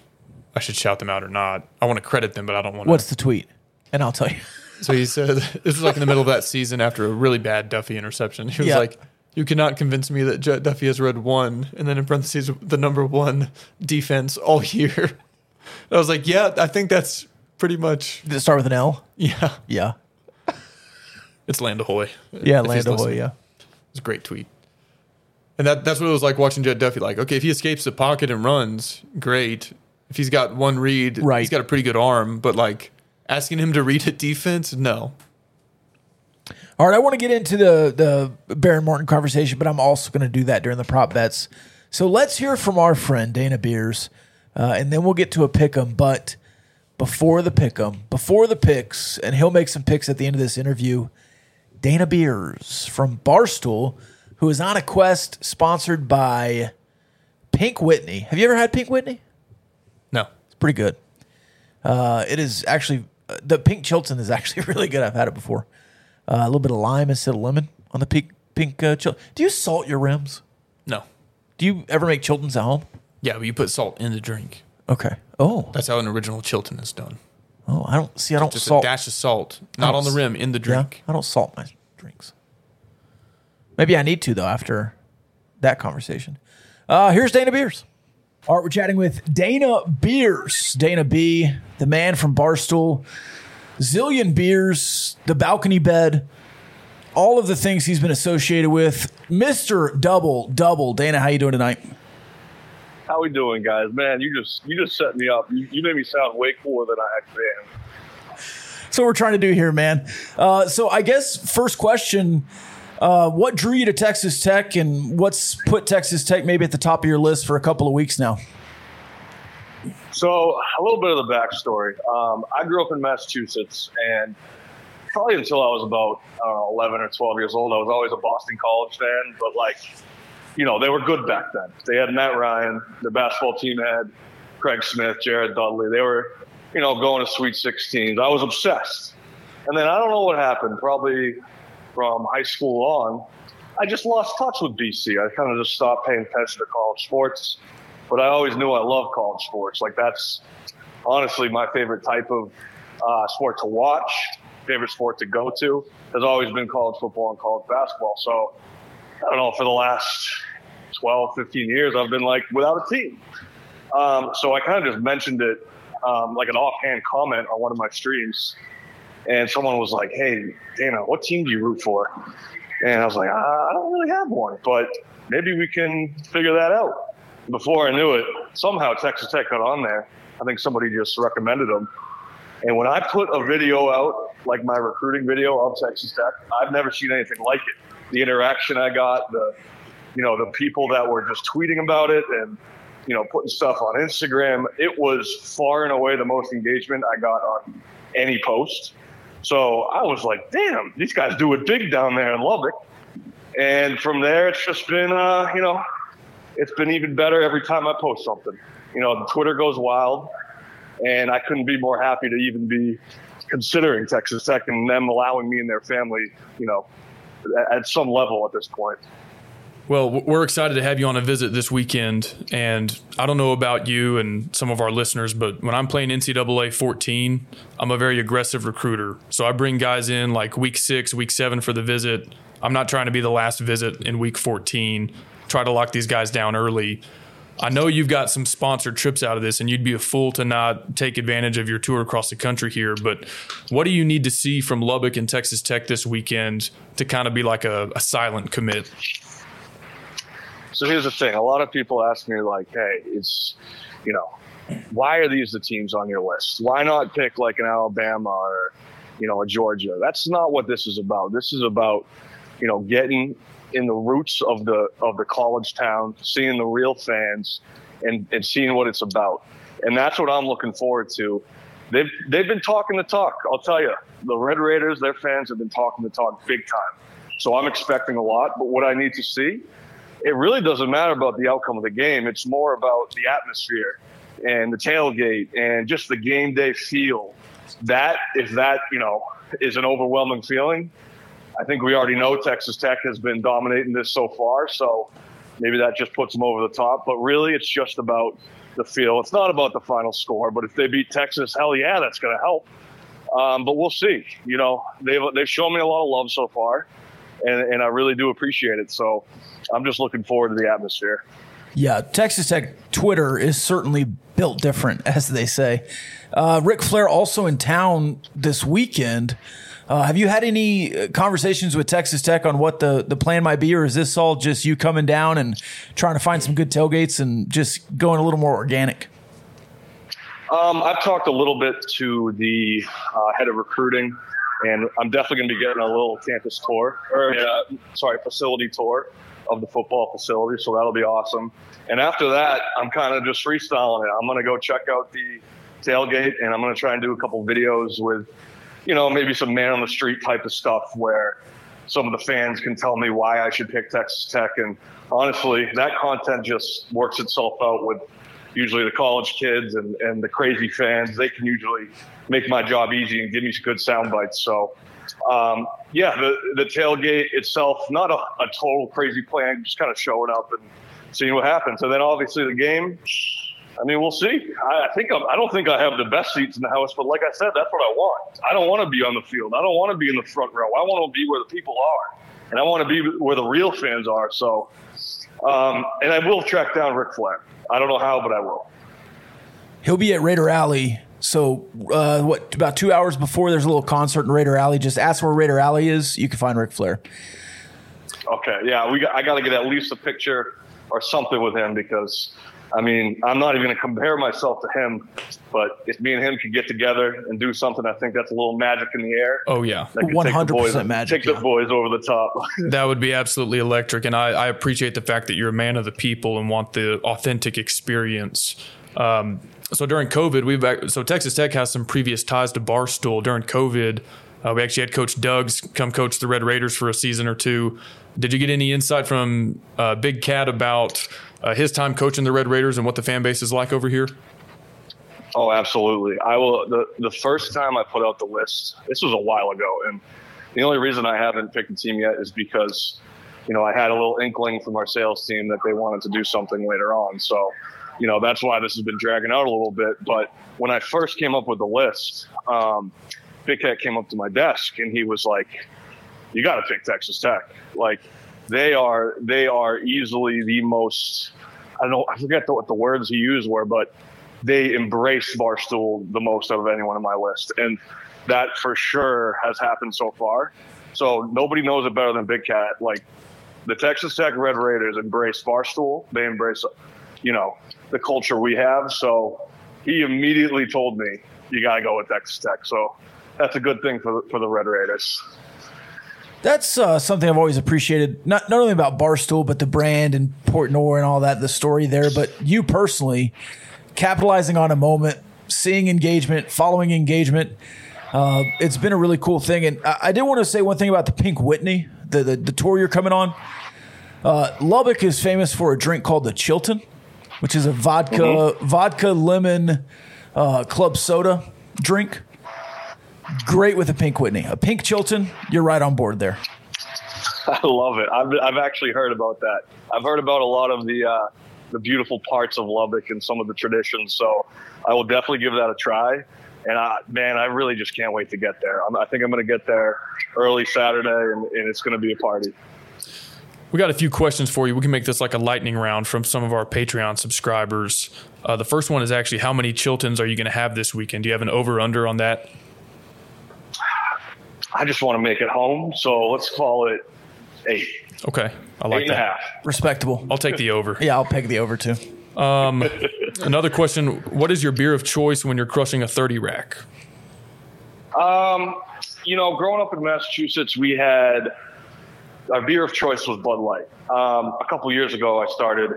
I should shout them out or not. I want to credit them, but I don't want to. What's the tweet? And I'll tell you. So he said this was like in the middle of that season after a really bad Duffey interception. He was Yeah. like, "You cannot convince me that Jett Duffey has read one," and then in parentheses the number one defense all year. I was like, "Yeah, I think that's pretty much Did it start with an L? yeah." Yeah. It's Landahoy. Yeah, if he's Hoy, yeah. It's a great tweet. And that that's what it was like watching Jett Duffey. Like, okay, if he escapes the pocket and runs, great. If he's got one read, Right. he's got a pretty good arm, but like asking him to read a defense, no. All right, I want to get into the the Behren Morton conversation, but I'm also going to do that during the prop bets So let's hear from our friend Dana Beers, uh, and then we'll get to a pick 'em. But before the pick 'em, before the picks, and he'll make some picks at the end of this interview. Dana Beers from Barstool, who is on a quest sponsored by Pink Whitney. Have you ever had Pink Whitney? It's pretty good. Uh, it is actually uh, the Pink Chilton is actually really good. I've had it before. Uh, a little bit of lime instead of lemon on the pink pink uh, Chilton. Do you salt your rims? No. Do you ever make Chiltons at home? Yeah, but you put salt in the drink. Okay. Oh, That's how an original Chilton is done. oh, I don't see. I don't Just salt. a dash of salt, not on the rim, in the drink. Yeah, I don't salt my drinks. Maybe I need to though after that conversation. Uh, here's Dana Beers. All right, we're chatting with Dana Beers. Dana B, the man from Barstool, zillion beers, the balcony bed, all of the things he's been associated with. Mister Double Double. Dana, how you doing tonight? How we doing, guys? Man, you just you just set me up. You, you made me sound way cooler than I actually am. So what we're trying to do here, man. Uh, so I guess first question: uh, What drew you to Texas Tech, and what's put Texas Tech maybe at the top of your list for a couple of weeks now? So a little bit of the backstory. Um, I grew up in Massachusetts, and probably until I was about I 11 or 12 years old, I was always a Boston College fan. But like, you know, they were good back then. They had Matt Ryan. The basketball team had Craig Smith, Jared Dudley. They were, you know, going to Sweet 16s. I was obsessed. And then I don't know what happened. Probably from high school on, I just lost touch with BC. I kind of just stopped paying attention to college sports. But I always knew I loved college sports. Like that's honestly my favorite type of uh, sport to watch. Favorite sport to go to has always been college football and college basketball. So I don't know for the last 12, 15 years I've been like without a team. Um, so I kind of just mentioned it um, like an offhand comment on one of my streams, and someone was like, "Hey, Dana, what team do you root for?" And I was like, uh, "I don't really have one, but maybe we can figure that out." Before I knew it, somehow Texas Tech got on there. I think somebody just recommended them. And when I put a video out, like my recruiting video of Texas Tech, I've never seen anything like it. The interaction I got, the you know, the people that were just tweeting about it and you know, putting stuff on Instagram, it was far and away the most engagement I got on any post. So I was like, damn, these guys do it big down there in Lubbock. And from there, it's just been, uh, you know, it's been even better every time I post something. You know, Twitter goes wild, and I couldn't be more happy to even be considering Texas Tech and them allowing me and their family, you know, at, at some level at this point. Well, we're excited to have you on a visit this weekend. And I don't know about you and some of our listeners, but when I'm playing NCAA 14, I'm a very aggressive recruiter. So I bring guys in like week six, week seven for the visit. I'm not trying to be the last visit in week 14. Try to lock these guys down early. I know you've got some sponsored trips out of this, and you'd be a fool to not take advantage of your tour across the country here. But what do you need to see from Lubbock and Texas Tech this weekend to kind of be like a, a silent commit? So here's the thing: a lot of people ask me, like, "Hey, it's, you know, why are these the teams on your list? Why not pick like an Alabama or, you know, a Georgia?" That's not what this is about. This is about, you know, getting in the roots of the of the college town, seeing the real fans, and and seeing what it's about. And that's what I'm looking forward to. They've they've been talking the talk. I'll tell you, the Red Raiders, their fans have been talking the talk big time. So I'm expecting a lot. But what I need to see it really doesn't matter about the outcome of the game. It's more about the atmosphere and the tailgate and just the game day feel. That if that you know is an overwhelming feeling, I think we already know Texas Tech has been dominating this so far. So maybe that just puts them over the top. But really, it's just about the feel. It's not about the final score. But if they beat Texas, hell yeah, that's going to help. Um, but we'll see. You know, they've they've shown me a lot of love so far, and and I really do appreciate it. So I'm just looking forward to the atmosphere. Yeah, Texas Tech Twitter is certainly built different, as they say. Uh, Ric Flair also in town this weekend. Uh, have you had any uh, conversations with Texas Tech on what the, the plan might be, or is this all just you coming down and trying to find some good tailgates and just going a little more organic? Um, I've talked a little bit to the uh, head of recruiting, and I'm definitely going to be getting a little campus tour, or uh, sorry, facility tour of the football facility, so that'll be awesome. And after that, I'm kind of just freestyling it. I'm gonna go check out the tailgate, and I'm gonna try and do a couple videos with, you know, maybe some man on the street type of stuff where some of the fans can tell me why I should pick Texas Tech. And honestly, that content just works itself out with usually the college kids and, and the crazy fans. They can usually make my job easy and give me some good sound bites. So, um, yeah, the, the tailgate itself, not a, a total crazy plan, just kind of showing up and seeing what happens. And then obviously the game, I mean, we'll see. I, I think I'm, I don't think I have the best seats in the house, but like I said, that's what I want. I don't want to be on the field. I don't want to be in the front row. I want to be where the people are, and I want to be where the real fans are. So, um, and I will track down Ric Flair. I don't know how, but I will. He'll be at Raider Alley. So, uh, what, about two hours before there's a little concert in Raider Alley. Just ask where Raider Alley is. You can find Ric Flair. Okay, yeah, we got, I got to get at least a picture or something with him because, I mean, I'm not even going to compare myself to him, but if me and him could get together and do something, I think that's a little magic in the air. Oh yeah, that could take 100% boys- magic, Take the boys over the top. that would be absolutely electric. And I, I appreciate the fact that you're a man of the people and want the authentic experience. Um, so during COVID, we've ac- so Texas Tech has some previous ties to Barstool. During COVID, uh, we actually had Coach Doug's come coach the Red Raiders for a season or two. Did you get any insight from uh, Big Cat about uh, his time coaching the Red Raiders and what the fan base is like over here? Oh, absolutely. I will. The, the first time I put out the list, this was a while ago. And the only reason I haven't picked a team yet is because, you know, I had a little inkling from our sales team that they wanted to do something later on. So, you know, that's why this has been dragging out a little bit. But when I first came up with the list, um, Big Cat came up to my desk and he was like, you got to pick Texas Tech. Like, they are they are easily the most I don't know I forget the, what the words he used were, but they embrace Barstool the most out of anyone on my list, and that for sure has happened so far. So nobody knows it better than Big Cat. Like the Texas Tech Red Raiders embrace Barstool. They embrace, you know, the culture we have. So he immediately told me, "You got to go with Texas Tech." So that's a good thing for the, for the Red Raiders. That's uh, something I've always appreciated, not not only about Barstool, but the brand and Portnoy and all that, the story there. But you personally, capitalizing on a moment, seeing engagement, following engagement. Uh, it's been a really cool thing, and I, I did want to say one thing about the Pink Whitney, the the, the tour you're coming on. Uh, Lubbock is famous for a drink called the Chilton, which is a vodka vodka lemon uh, club soda drink. Great with a Pink Whitney, a Pink Chilton. You're right on board there. I love it. I've, I've actually heard about that. I've heard about a lot of the uh, the beautiful parts of Lubbock and some of the traditions. So I will definitely give that a try. And I, man, I really just can't wait to get there. I'm, I think I'm going to get there early Saturday, and, and it's going to be a party. We got a few questions for you. We can make this like a lightning round from some of our Patreon subscribers. Uh, the first one is actually how many Chiltons are you going to have this weekend? Do you have an over under on that? I just want to make it home. So let's call it eight. Okay, I like Eight and a that. half. Respectable. I'll take the over. Yeah, I'll peg the over too. Um, another question: What is your beer of choice when you're crushing a thirty rack? Um, you know, growing up in Massachusetts, we had our beer of choice was Bud Light. Um, a couple years ago, I started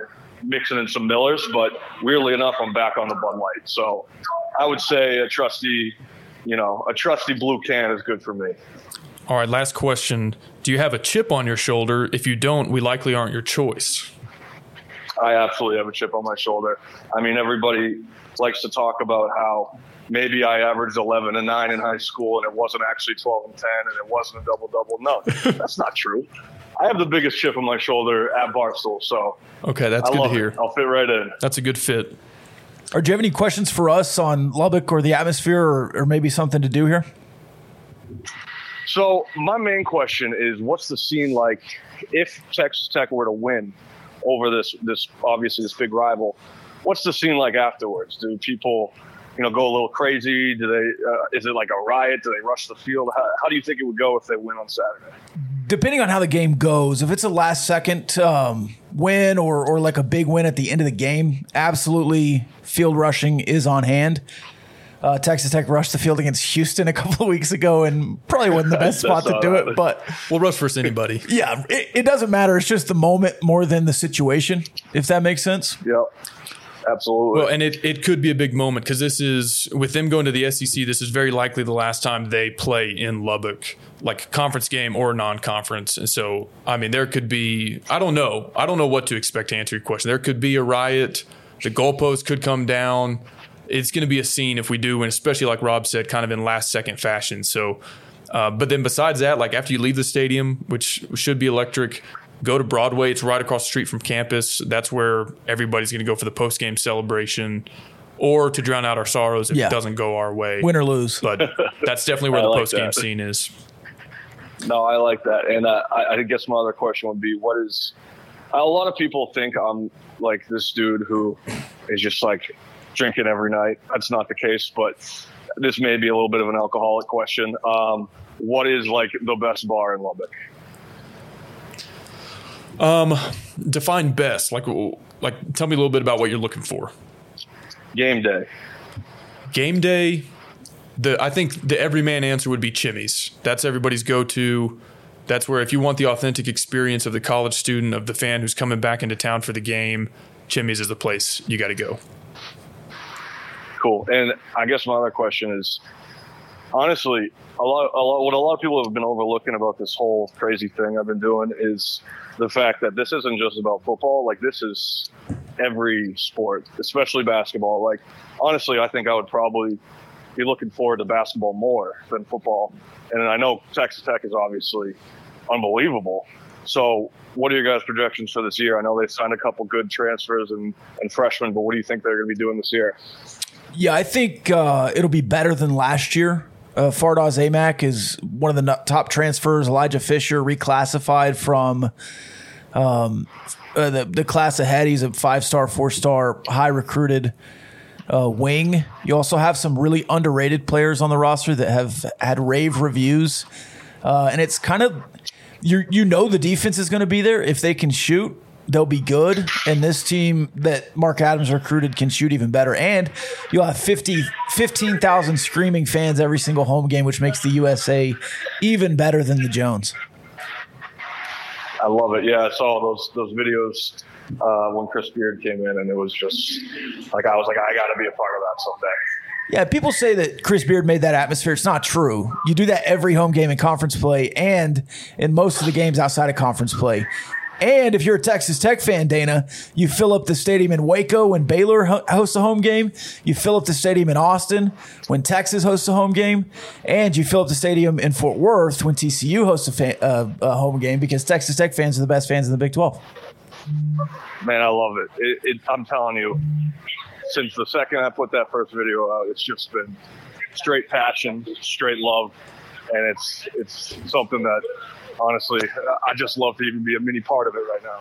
mixing in some Millers, but weirdly enough, I'm back on the Bud Light. So I would say a trusty, you know, a trusty blue can is good for me. All right, last question: Do you have a chip on your shoulder? If you don't, we likely aren't your choice. I absolutely have a chip on my shoulder. I mean, everybody likes to talk about how maybe I averaged 11 and 9 in high school and it wasn't actually 12 and 10 and it wasn't a double double. No, that's not true. I have the biggest chip on my shoulder at Barstool, so Okay, that's I good to hear. it. I'll fit right in. That's a good fit. Or do you have any questions for us on Lubbock or the atmosphere or, or maybe something to do here? So my main question is, what's the scene like if Texas Tech were to win over this this obviously this big rival? What's the scene like afterwards? Do people, you know, go a little crazy? Do they? Uh, is it like a riot? Do they rush the field? How, how do you think it would go if they win on Saturday? Depending on how the game goes, if it's a last second um, win or, or like a big win at the end of the game, absolutely field rushing is on hand. Uh, Texas Tech rushed the field against Houston a couple of weeks ago and probably wasn't the best spot to do it. But we'll rush versus anybody. yeah, it, it doesn't matter. It's just the moment more than the situation, if that makes sense. Yep. Absolutely. Well, and it, it could be a big moment because this is with them going to the SEC. This is very likely the last time they play in Lubbock, like conference game or non-conference. And so, I mean, there could be. I don't know. I don't know what to expect to answer your question. There could be a riot. The goalpost could come down. It's going to be a scene if we do, and especially like Rob said, kind of in last second fashion. So, uh, but then besides that, like after you leave the stadium, which should be electric, go to Broadway. It's right across the street from campus. That's where everybody's going to go for the post game celebration or to drown out our sorrows if Yeah. it doesn't go our way. Win or lose. But that's definitely where the like post game scene is. No, I like that. And uh, I, I guess my other question would be what is a lot of people think I'm like this dude who is just like drinking every night. That's not the case, but this may be a little bit of an alcoholic question. Um, what is like the best bar in Lubbock? Um, define best. Like, like, tell me a little bit about what you're looking for. Game day. Game day. The I think the everyman answer would be Chimy's. That's everybody's go to. That's where if you want the authentic experience of the college student, of the fan who's coming back into town for the game, Chimy's is the place you got to go. Cool. And I guess my other question is, honestly, a lot, a lot, what a lot of people have been overlooking about this whole crazy thing I've been doing is the fact that this isn't just about football. Like this is every sport, especially basketball. Like honestly, I think I would probably be looking forward to basketball more than football. And I know Texas Tech is obviously unbelievable. So, what are your guys' projections for this year? I know they signed a couple good transfers and, and freshmen, but what do you think they're going to be doing this year? Yeah, I think uh, it'll be better than last year. Uh, Fardaws Aimaq is one of the top transfers. Elijah Fisher reclassified from um, uh, the, the class ahead. He's a five star, four star, high recruited uh, wing. You also have some really underrated players on the roster that have had rave reviews. Uh, and it's kind of you you know the defense is going to be there if they can shoot they'll be good and this team that Mark Adams recruited can shoot even better and you'll have 50 15,000 screaming fans every single home game which makes the USA even better than the Jones. I love it. Yeah, I saw those those videos uh, when Chris Beard came in, and it was just like I was like, I got to be a part of that someday. Yeah, people say that Chris Beard made that atmosphere. It's not true. You do that every home game in conference play and in most of the games outside of conference play. And if you're a Texas Tech fan, Dana, you fill up the stadium in Waco when Baylor hosts a home game. You fill up the stadium in Austin when Texas hosts a home game. And you fill up the stadium in Fort Worth when TCU hosts a, fa- uh, a home game because Texas Tech fans are the best fans in the Big 12. Man, I love it. it, it I'm telling you, since the second I put that first video out, it's just been straight passion, straight love, and it's it's something that honestly I just love to even be a mini part of it right now.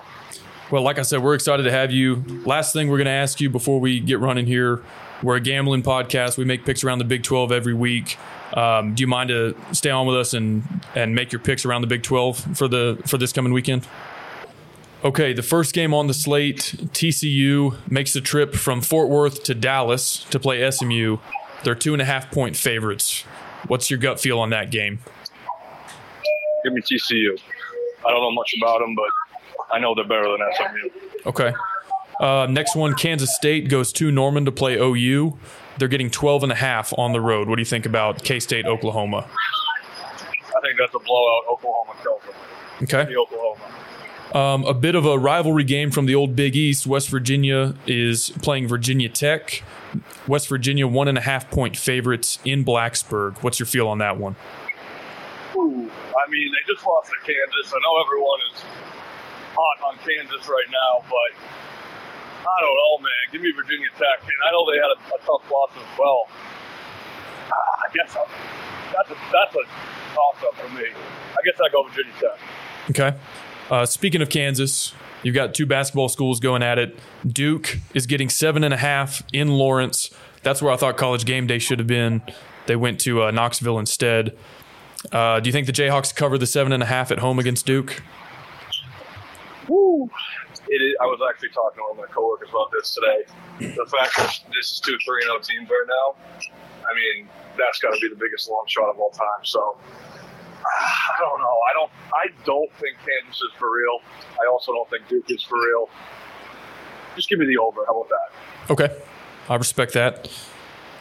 Well, like I said, we're excited to have you. Last thing we're going to ask you before we get running here we're a gambling podcast. We make picks around the Big 12 every week. Um, do you mind to stay on with us and, and make your picks around the Big 12 for the for this coming weekend? Okay, the first game on the slate, TCU makes the trip from Fort Worth to Dallas to play SMU. They're two and a half point favorites. What's your gut feel on that game? Give me TCU. I don't know much about them, but I know they're better than SMU. Okay. Uh, next one, Kansas State goes to Norman to play OU. They're getting 12 and a half on the road. What do you think about K State, Oklahoma? I think that's a blowout. Oklahoma kills them. Okay. The Oklahoma. Um, a bit of a rivalry game from the old Big East. West Virginia is playing Virginia Tech. West Virginia, one and a half point favorites in Blacksburg. What's your feel on that one? I mean, they just lost to Kansas. I know everyone is hot on Kansas right now, but I don't know, man. Give me Virginia Tech. And I know they had a, a tough loss as well. Ah, I guess I'm, that's a that's a toss up for me. I guess I go Virginia Tech. Okay. Uh, speaking of Kansas, you've got two basketball schools going at it. Duke is getting seven and a half in Lawrence. That's where I thought college game day should have been. They went to uh, Knoxville instead. Uh, do you think the Jayhawks cover the seven and a half at home against Duke? Woo. it is, I was actually talking with my coworkers about this today. The fact that this is two three and zero teams right now, I mean, that's got to be the biggest long shot of all time. So I don't know. I don't. I don't think Kansas is for real. I also don't think Duke is for real. Just give me the over. How about that? Okay. I respect that.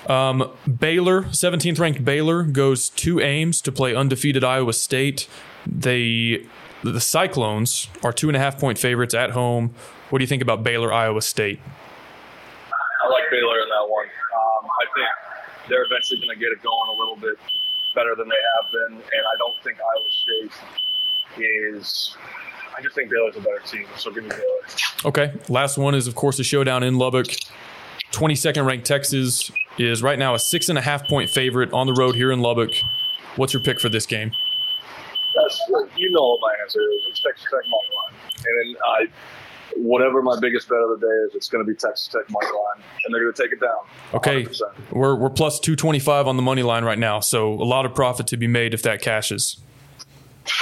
Um, Baylor, 17th ranked Baylor, goes to Ames to play undefeated Iowa State. They, the Cyclones, are two and a half point favorites at home. What do you think about Baylor, Iowa State? I like Baylor in that one. Um, I think they're eventually going to get it going a little bit better than they have been, and I don't think Iowa State is. I just think Baylor's a better team, so give me Baylor. Okay. Last one is, of course, a showdown in Lubbock. 22nd ranked Texas is right now a six and a half point favorite on the road here in Lubbock. What's your pick for this game? That's you know what my answer is. It's Texas Tech money line, and then I, whatever my biggest bet of the day is, it's going to be Texas Tech money line, and they're going to take it down. Okay. 100%. We're, we're plus 225 on the money line right now, so a lot of profit to be made if that cashes.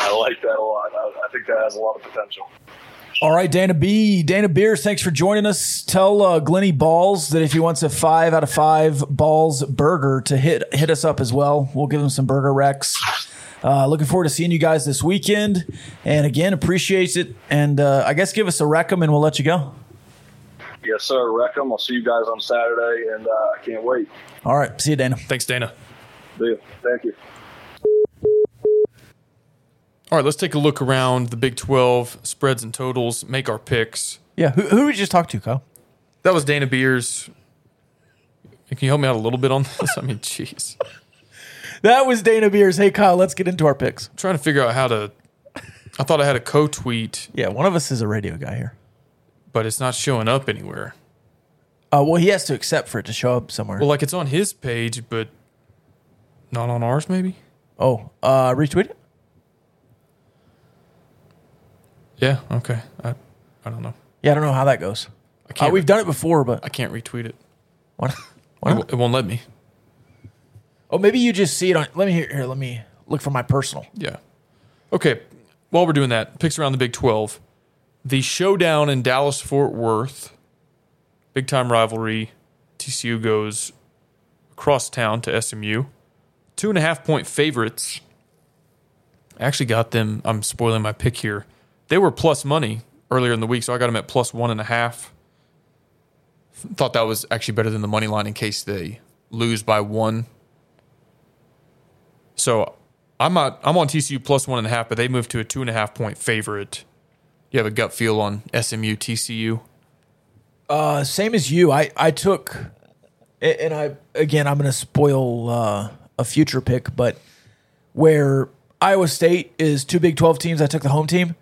I like that a lot. I, I think that has a lot of potential. All right, Dana B. Dana Beers, thanks for joining us. Tell uh, Glenny Balls that if he wants a five out of five balls burger to hit hit us up as well. We'll give him some burger recs. Uh, looking forward to seeing you guys this weekend. And again, appreciate it. And uh, I guess give us a rec 'em and we'll let you go. Yes, sir. Wreck 'em. I'll see you guys on Saturday, and uh, I can't wait. All right, see you, Dana. Thanks, Dana. Deal. Thank you. All right, let's take a look around the Big 12 spreads and totals, make our picks. Yeah, who, who did we just talk to, Kyle? That was Dana Beers. Can you help me out a little bit on this? I mean, jeez. That was Dana Beers. Hey, Kyle, let's get into our picks. I'm trying to figure out how to. I thought I had a co tweet, Yeah, one of us is a radio guy here. but it's not showing up anywhere. Uh, well, he has to accept for it to show up somewhere. Well, like it's on his page, but not on ours, maybe? oh, uh, retweet it? Yeah, okay. I, I don't know. Yeah, I don't know how that goes. I Uh, can't, we've done it before, but I can't retweet it. why, It, why w- not? it won't let me. Oh, maybe you just see it on. Let me hear. Here, let me look for my personal. Yeah. Okay. While we're doing that, picks around the Big 12. The showdown in Dallas Fort Worth, big time rivalry. TCU goes across town to SMU. Two and a half point favorites. I actually got them. I'm spoiling my pick here. They were plus money earlier in the week, so I got them at plus one and a half. Thought that was actually better than the money line in case they lose by one. So I'm not, I'm on TCU plus one and a half, but they moved to a two and a half point favorite. You have a gut feel on SMU TCU. Uh, same as you. I I took, and I again I'm going to spoil uh, a future pick, but where Iowa State is two Big Twelve teams, I took the home team.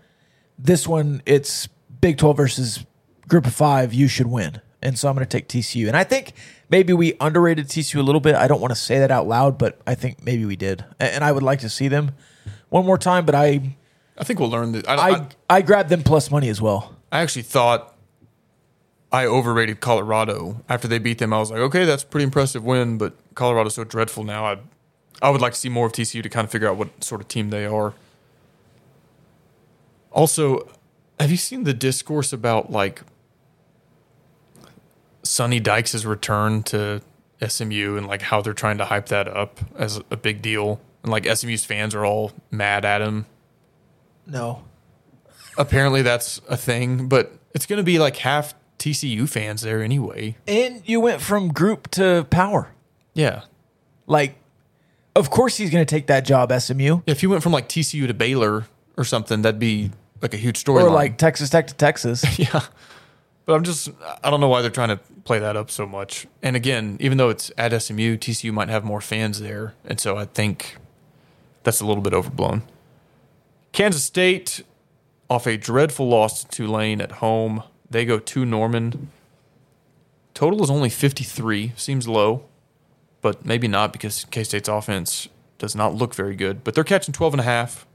This one, it's Big Twelve versus Group of Five. You should win, and so I'm going to take TCU. And I think maybe we underrated TCU a little bit. I don't want to say that out loud, but I think maybe we did, and I would like to see them one more time. But I I think we'll learn that. I, I I, I grabbed them plus money as well. I actually thought I overrated Colorado after they beat them. I was like, okay, that's a pretty impressive win, but Colorado's so dreadful now. I I would like to see more of TCU to kind of figure out what sort of team they are. Also, have you seen the discourse about like Sonny Dykes' return to SMU and like how they're trying to hype that up as a big deal? And like SMU's fans are all mad at him No, apparently that's a thing, but it's going to be like half TCU fans there anyway. and you went from group to power. Yeah. Like, of course he's going to take that job, SMU, If you went from like TCU to Baylor or something, that'd be like a huge story. or like Texas Tech to Texas. yeah. But I'm just, I don't know why they're trying to play that up so much. And again, even though it's at SMU, TCU might have more fans there. And so I think that's a little bit overblown. Kansas State, off a dreadful loss to Tulane at home, they go to Norman. Total is only 53, seems low, but maybe not because K State's offense does not look very good. But they're catching 12 and a half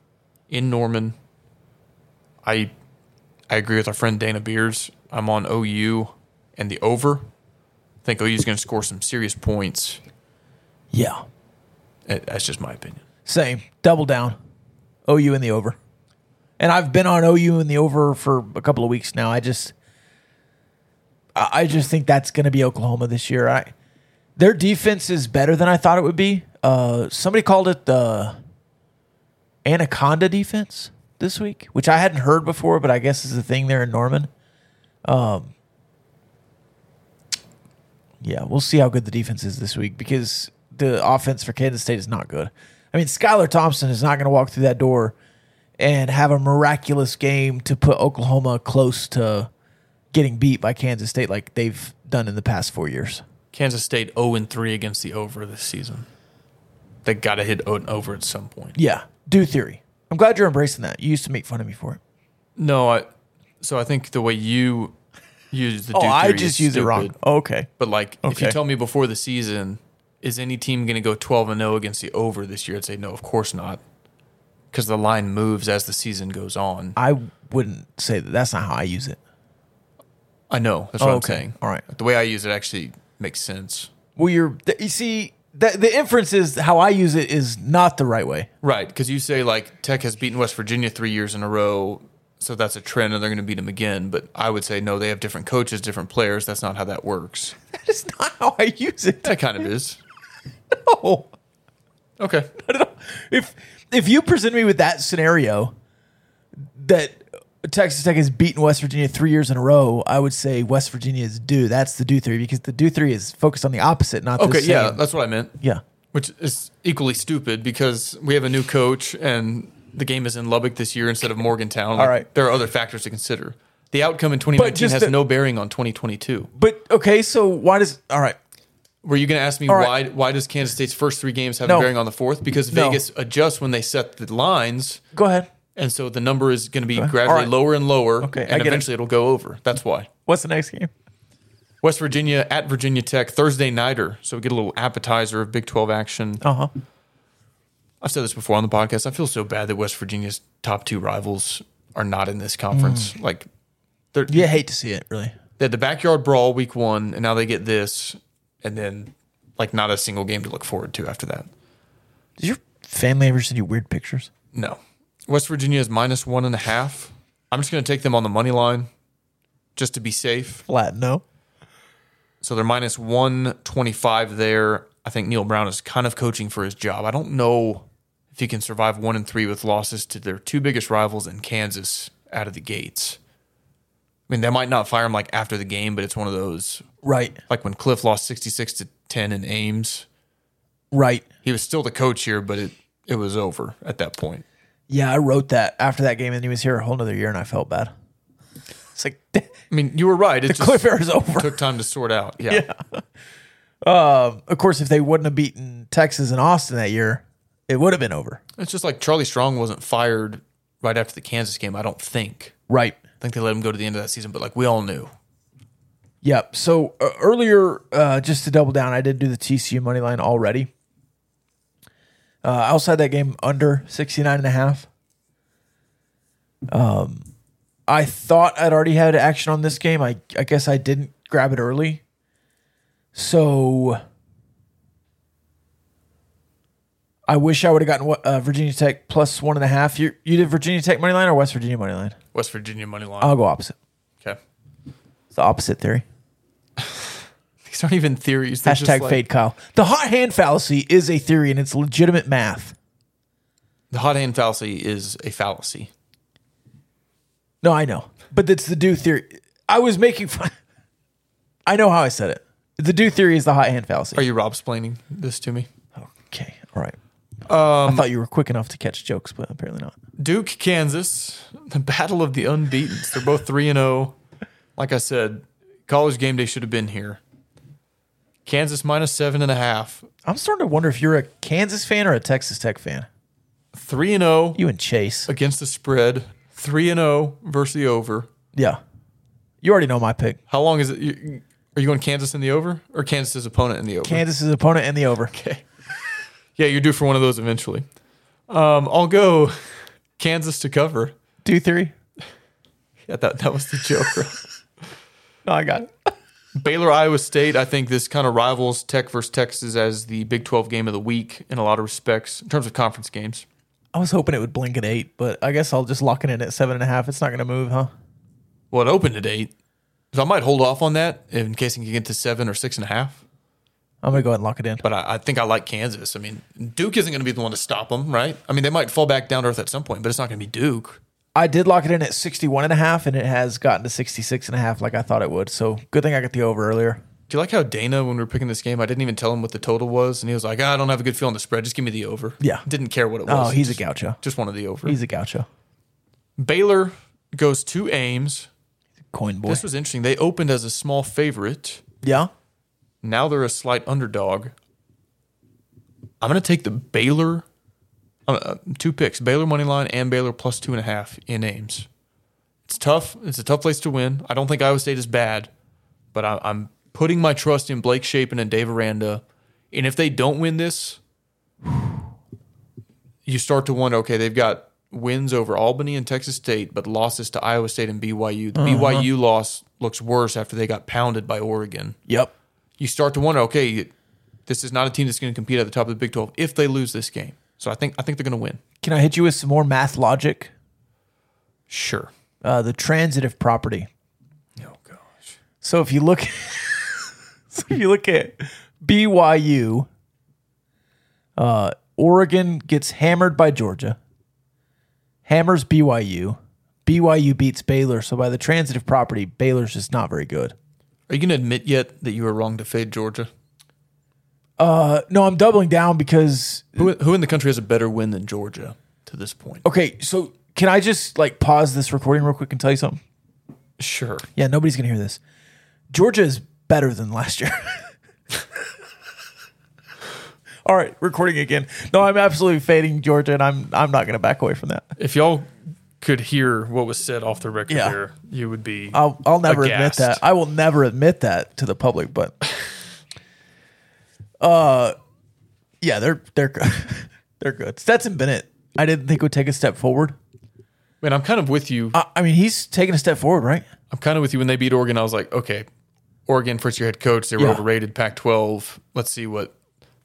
in Norman. I I agree with our friend Dana Beers. I'm on OU and the over. I think OU is going to score some serious points. yeah, Eh, That's just my opinion. same. Double down. OU and the over. And I've been on OU and the over for a couple of weeks now. I just, I I just think that's going to be Oklahoma this year. I, their defense is better than I thought it would be. Uh, somebody called it the Anaconda defense this week, which I hadn't heard before, but I guess is a thing there in Norman. Um, yeah, we'll see how good the defense is this week because the offense for Kansas State is not good. I mean, Skylar Thompson is not going to walk through that door and have a miraculous game to put Oklahoma close to getting beat by Kansas State like they've done in the past four years. Kansas State 0 and 3 against the over this season. They got to hit over at some point. Yeah, do theory. I'm glad you're embracing that. You used to make fun of me for it. No, I. So I think the way you use the Oh, do I theory just is use it wrong. stupid. Okay. But like, if you Okay. tell me before the season, is any team going to go 12 and 0 against the over this year? I'd say no, of course not, because the line moves as the season goes on. I wouldn't say that. That's not how I use it. I know that's what Oh, I'm okay. saying. All right. the way I use it actually makes sense. Well, you're th- you see the the inference is how I use it is not the right way. Right, because you say like Tech has beaten West Virginia three years in a row, so that's a trend, and they're going to beat them again. But I would say no, they have different coaches, different players. That's not how that works. That's not how I use it. That kind of is. No. Okay. I don't know. If if you present me with that scenario that Texas Tech has beaten West Virginia three years in a row, I would say West Virginia is due. That's the do three because the do three is focused on the opposite, not Okay. the same. Yeah, that's what I meant. yeah. Which is equally stupid because we have a new coach and the game is in Lubbock this year instead of Morgantown. Like, right. There are other factors to consider. The outcome in 2019 has the- no bearing on 2022. But okay, so why does all right? Were you going to ask me All why? Why does Kansas State's first three games have No. a bearing on the fourth? Because No. Vegas adjusts when they set the lines, Go ahead. And so the number is going to be All gradually right. lower and lower. Okay, and get it. eventually it'll go over. That's why. What's the next game? West Virginia at Virginia Tech Thursday nighter, so we get a little appetizer of Big 12 action. Uh huh. I've said this before on the podcast. I feel so bad that West Virginia's top two rivals are not in this conference. Mm. Like, they're, You hate to see it, really. they had the backyard brawl week one, and now they get this, and then like not a single game to look forward to after that. Did your family ever send you weird pictures? No, West Virginia is minus one and a half. I'm just going to take them on the money line, just to be safe. Flat, no. So they're minus 125 there. I think Neal Brown is kind of coaching for his job. I don't know if he can survive one and three with losses to their two biggest rivals in Kansas out of the gates. I mean, they might not fire him like after the game, but it's one of those Right. like when Cliff lost 66 to 10 in Ames. Right. He was still the coach here, but it it was over at that point. Yeah, I wrote that after that game, and he was here a whole nother year, and I felt bad. It's like I mean, you were right. It just Cliff is over. took time to sort out. Yeah. Of course, if they wouldn't have beaten Texas and Austin that year, it would have been over. It's just like Charlie Strong wasn't fired right after the Kansas game, I don't think. Right. I think they let him go to the end of that season, but like we all knew. Yep. So uh, earlier, uh, just to double down, I did do the TCU money line already. Uh, had that game under 69 and a half. Um, I thought I'd already had action on this game. I, I guess I didn't grab it early. So I wish I would have gotten uh, Virginia Tech plus one and a half. You, you did Virginia Tech money line or West Virginia money line? West Virginia money line. I'll go opposite. okay. It's the opposite theory. These aren't even theories. They're just Hashtag like- fade Kyle. The hot hand fallacy is a theory and it's legitimate math. The hot hand fallacy is a fallacy. No, I know. But it's the do theory. I was making fun. I know how I said it. The do theory is the hot hand fallacy. Are you Rob explaining this to me? okay. All right. Um, I thought you were quick enough to catch jokes, but apparently not. Duke, Kansas, the battle of the unbeatens. They're both 3 and 0. Like I said, college game day should have been here. Kansas minus seven and a half. I'm starting to wonder if you're a Kansas fan or a Texas Tech fan. 3 and 0 You and Chase. against the spread. 3 and 0 versus the over. Yeah. You already know my pick. How long is it? You, are you going Kansas in the over or Kansas's opponent in the over? Kansas's opponent and the over. Okay. Yeah, you're due for one of those eventually. Um, I'll go Kansas to cover. Do theory? Yeah, that, that was the joke. No, I got it. Baylor, Iowa State. I think this kind of rivals Tech versus Texas as the Big 12 game of the week in a lot of respects in terms of conference games. I was hoping it would blink at eight, but I guess I'll just lock it in at seven and a half. It's not going to move, huh? Well, it opened at eight, so I might hold off on that in case it can get to seven or six and a half. I'm going to go ahead and lock it in. But I, I think I like Kansas. I mean, Duke isn't going to be the one to stop them, right? I mean, they might fall back down to earth at some point, but it's not going to be Duke. I did lock it in at 61 and a half, and it has gotten to 66 and a half like I thought it would. So good thing I got the over earlier. Do you like how Dana, when we were picking this game, I didn't even tell him what the total was, and he was like, ah, "I don't have a good feel on the spread. Just give me the over." Yeah. didn't care what it was. Oh, he's just, a gaucho. Just wanted the over. He's a gaucho. Baylor goes to Ames. Coin boy. This was interesting. They opened as a small favorite. yeah. Now they're a slight underdog. I'm going to take the Baylor. Uh, two picks: Baylor money line and Baylor plus two and a half in Ames. It's tough. It's a tough place to win. I don't think Iowa State is bad, but I, I'm putting my trust in Blake Shapen and Dave Aranda. And if they don't win this, you start to wonder. Okay, they've got wins over Albany and Texas State, but losses to Iowa State and BYU. The BYU loss looks worse after they got pounded by Oregon Yep. you start to wonder, okay, this is not a team that's going to compete at the top of the Big 12 if they lose this game. So I think I think they're going to win. Can I hit you with some more math logic? Sure. Uh, the transitive property. Oh gosh. So if you look, so if you look at BYU, uh, Oregon gets hammered by Georgia, hammers BYU, BYU beats Baylor. So by the transitive property, Baylor's just not very good. Are you going to admit yet that you were wrong to fade Georgia? Uh, no, I'm doubling down because Who who in the country has a better win than Georgia to this point? okay. So can I just like pause this recording real quick and tell you something? Sure. Yeah, nobody's gonna hear this. Georgia is better than last year. All right, recording again. No, I'm absolutely fading Georgia, and I'm I'm not gonna back away from that. If y'all could hear what was said off the record Yeah. there, you would be I'll I'll never admit aghast. that. I will never admit that to the public, but uh yeah, they're they're they're good. Stetson Bennett, I didn't think would take a step forward. Man, I'm kind of with you. I, I mean, he's taking a step forward, right? I'm kind of with you when they beat Oregon. I was like, okay, Oregon first year head coach, they were Yeah. overrated. Pac-12. Let's see what.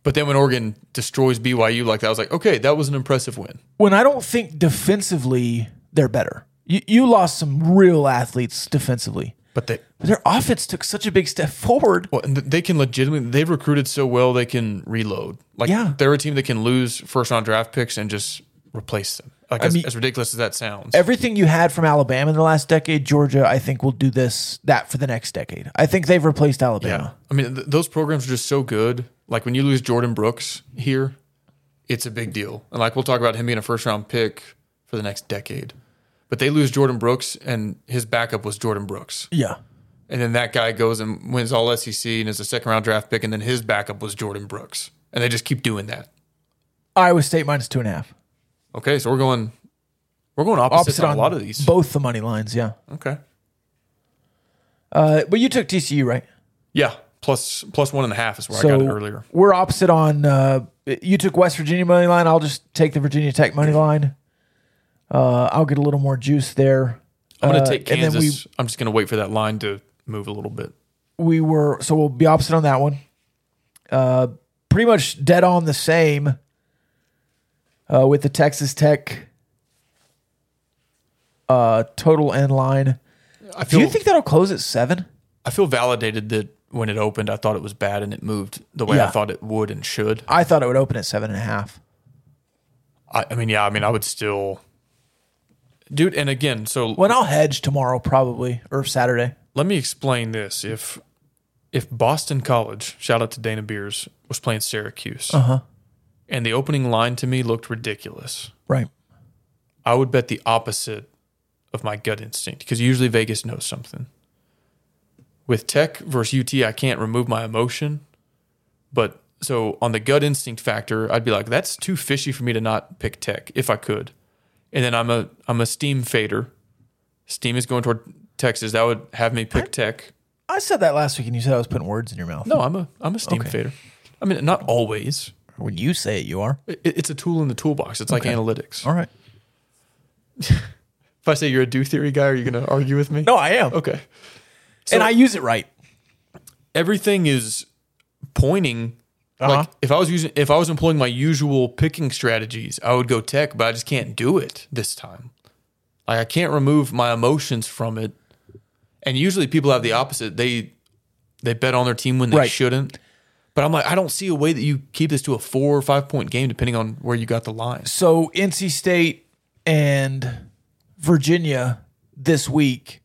But then when Oregon destroys BYU like that, I was like, okay, that was an impressive win. When I don't think defensively they're better. You you lost some real athletes defensively. But they their offense took such a big step forward. well, and they can legitimately they've recruited so well they can reload. Like Yeah. they're a team that can lose first round draft picks and just replace them. Like as, mean- as ridiculous as that sounds. Everything you had from Alabama in the last decade, Georgia, I think will do this that for the next decade. I think they've replaced Alabama. yeah. I mean th- those programs are just so good. Like when you lose Jordan Brooks here, it's a big deal. And like we'll talk about him being a first round pick for the next decade. But they lose Jordan Brooks and his backup was Jordan Brooks. Yeah. And then that guy goes and wins all SEC and is a second round draft pick, and then his backup was Jordan Brooks. And they just keep doing that. Iowa State minus two and a half. Okay, so we're going we're going opposite, Opposite on a lot of these. Both the money lines, yeah. Okay. Uh, but you took TCU, right? Yeah. Plus plus one and a half is where so I got it earlier. We're opposite on. Uh, you took West Virginia money line. I'll just take the Virginia Tech money line. Uh, I'll get a little more juice there. I'm gonna Uh, take and then Kansas. I'm just gonna wait for that line to move a little bit. we were so we'll be opposite on that one. Uh, pretty much dead on the same uh, with the Texas Tech uh, total end line. I Do you think that'll close at seven? I feel validated that when it opened I thought it was bad and it moved the way Yeah. I thought it would and should. I thought it would open at seven and a half. I, I mean, yeah, I mean I would still Dude, and again, so When I'll hedge tomorrow, probably or Saturday. let me explain this. If if Boston College, shout out to Dana Beers, was playing Syracuse, Uh-huh. and the opening line to me looked ridiculous, Right. I would bet the opposite of my gut instinct because usually Vegas knows something. With Tech versus UT, I can't remove my emotion, but so on the gut instinct factor, I'd be like, that's too fishy for me to not pick Tech if I could. And then I'm a I'm a Steam fader. Steam is going toward Texas. That would have me pick Tech. I said that last week, and you said I was putting words in your mouth. No, I'm a I'm a Steam Okay. fader. I mean, not always. when you say it, you are. It, it's a tool in the toolbox. It's like analytics. All right. If I say you're a do theory guy, are you going to argue with me? No, I am, Okay. and I use it right. Everything is pointing Uh-huh. Like if I was using if I was employing my usual picking strategies, I would go tech, but I just can't do it this time. Like I can't remove my emotions from it. And usually people have the opposite. They they bet on their team when they Right. shouldn't. But I'm like, I don't see a way that you keep this to a four or five point game, depending on where you got the line. So NC State and Virginia this week,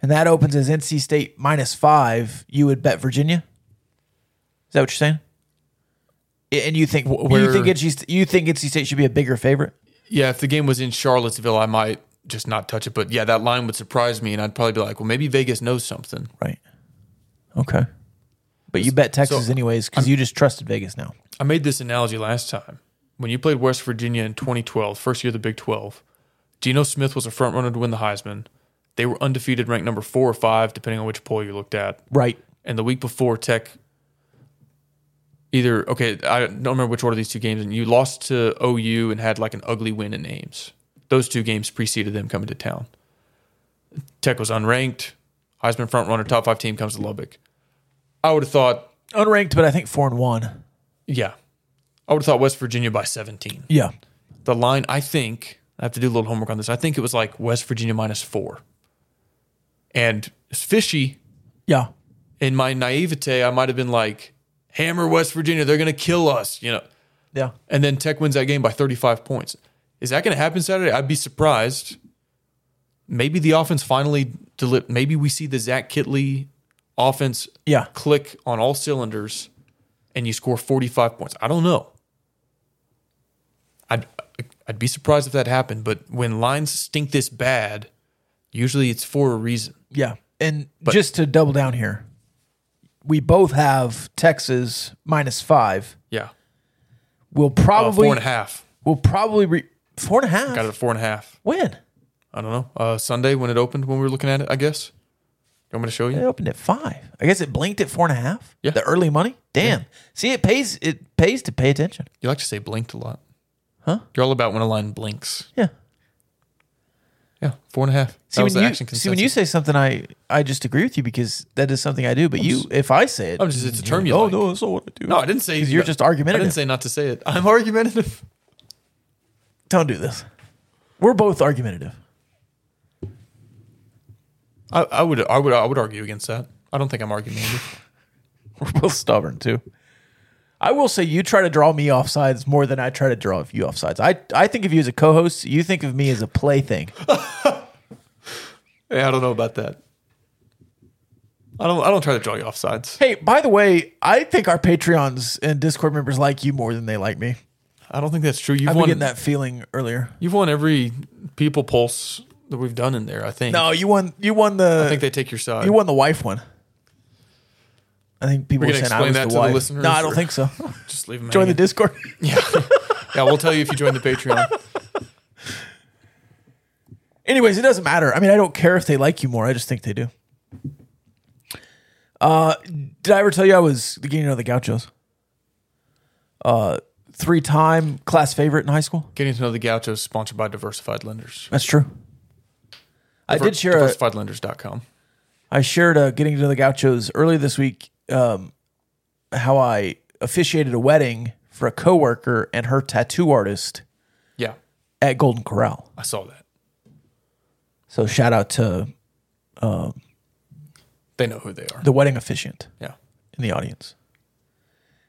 and that opens as NC State minus five. You would bet Virginia. Is that what you're saying? And you think Wh- you think NC, you think NC State should be a bigger favorite? Yeah, if the game was in Charlottesville, I might just not touch it. But yeah, that line would surprise me, and I'd probably be like, well, maybe Vegas knows something. Right. Okay. But you bet Texas So, anyways because you just trusted Vegas now. I made this analogy last time. When you played West Virginia in 2012, first year of the Big 12, Geno Smith was a front runner to win the Heisman. They were undefeated, ranked number four or five, depending on which poll you looked at. Right. And the week before, Tech either, okay, I don't remember which order these two games, and you lost to OU and had like an ugly win in Ames. Those two games preceded them coming to town. Tech was unranked, Heisman front runner, top five team comes to Lubbock. I would have thought, Unranked, but I think four and one. yeah, I would have thought West Virginia by 17. Yeah. The line, I think, I have to do a little homework on this. I think it was like West Virginia minus four. And it's fishy. Yeah. In my naivete, I might have been like, hammer West Virginia, they're going to kill us, you know. Yeah. And then Tech wins that game by 35 points. Is that going to happen Saturday? I'd be surprised. Maybe the offense finally deli- maybe we see the Zach Kittley offense Yeah. click on all cylinders and you score 45 points. I don't know. I'd I'd be surprised if that happened, but when lines stink this bad, usually it's for a reason. Yeah. And just to double down here, we both have Texas minus five. Yeah. We'll Uh, probably four and a half. We'll probably re- four and a half. Got it at four and a half. When? I don't know. Uh, Sunday when it opened when we were looking at it, I guess. You want me to show you? It opened at five. I guess it blinked at four and a half. Yeah. The early money. Damn. See, it pays. It pays to pay attention. You like to say blinked a lot. Huh? You're all about when a line blinks. Yeah. Yeah, four and a half. See that was when the you action see when you say something, I I just agree with you because that is something I do. But you, if I say it, I'm just- it's a term like, you Oh like. no, that's not what I do. No, I didn't say. you're just argumentative. I didn't say not to say it. I'm argumentative. Don't do this. We're both argumentative. I, I would I would I would argue against that. I don't think I'm argumentative. We're both stubborn too. I will say you try to draw me off sides more than I try to draw you off sides. I I think of you as a co-host. You think of me as a plaything. Yeah, I don't know about that. I don't I don't try to draw you off sides. Hey, by the way, I think our Patreons and Discord members like you more than they like me. I don't think that's true. You've I've been won getting that feeling earlier. You've won every people pulse that we've done in there. I think. No, you won. You won the. I think they take your side. You won the wife one. I think people We're were saying I was explain that the to the wife. listeners, no, I don't think so. Just leave them. Join the. Discord. Yeah, yeah. We'll tell you if you join the Patreon. Anyways, it doesn't matter. I mean, I don't care if they like you more. I just think they do. Uh, did I ever tell you I was getting to know the Gauchos? Uh, three-time class favorite in high school. Getting to know the Gauchos sponsored by Diversified Lenders. That's true. I did share a, diversifiedlenders.com. I shared a getting to know the Gauchos earlier this week. Um, how I officiated a wedding for a coworker and her tattoo artist Yeah, at Golden Corral. I saw that. So shout out to um, They know who they are. the wedding officiant Yeah. in the audience.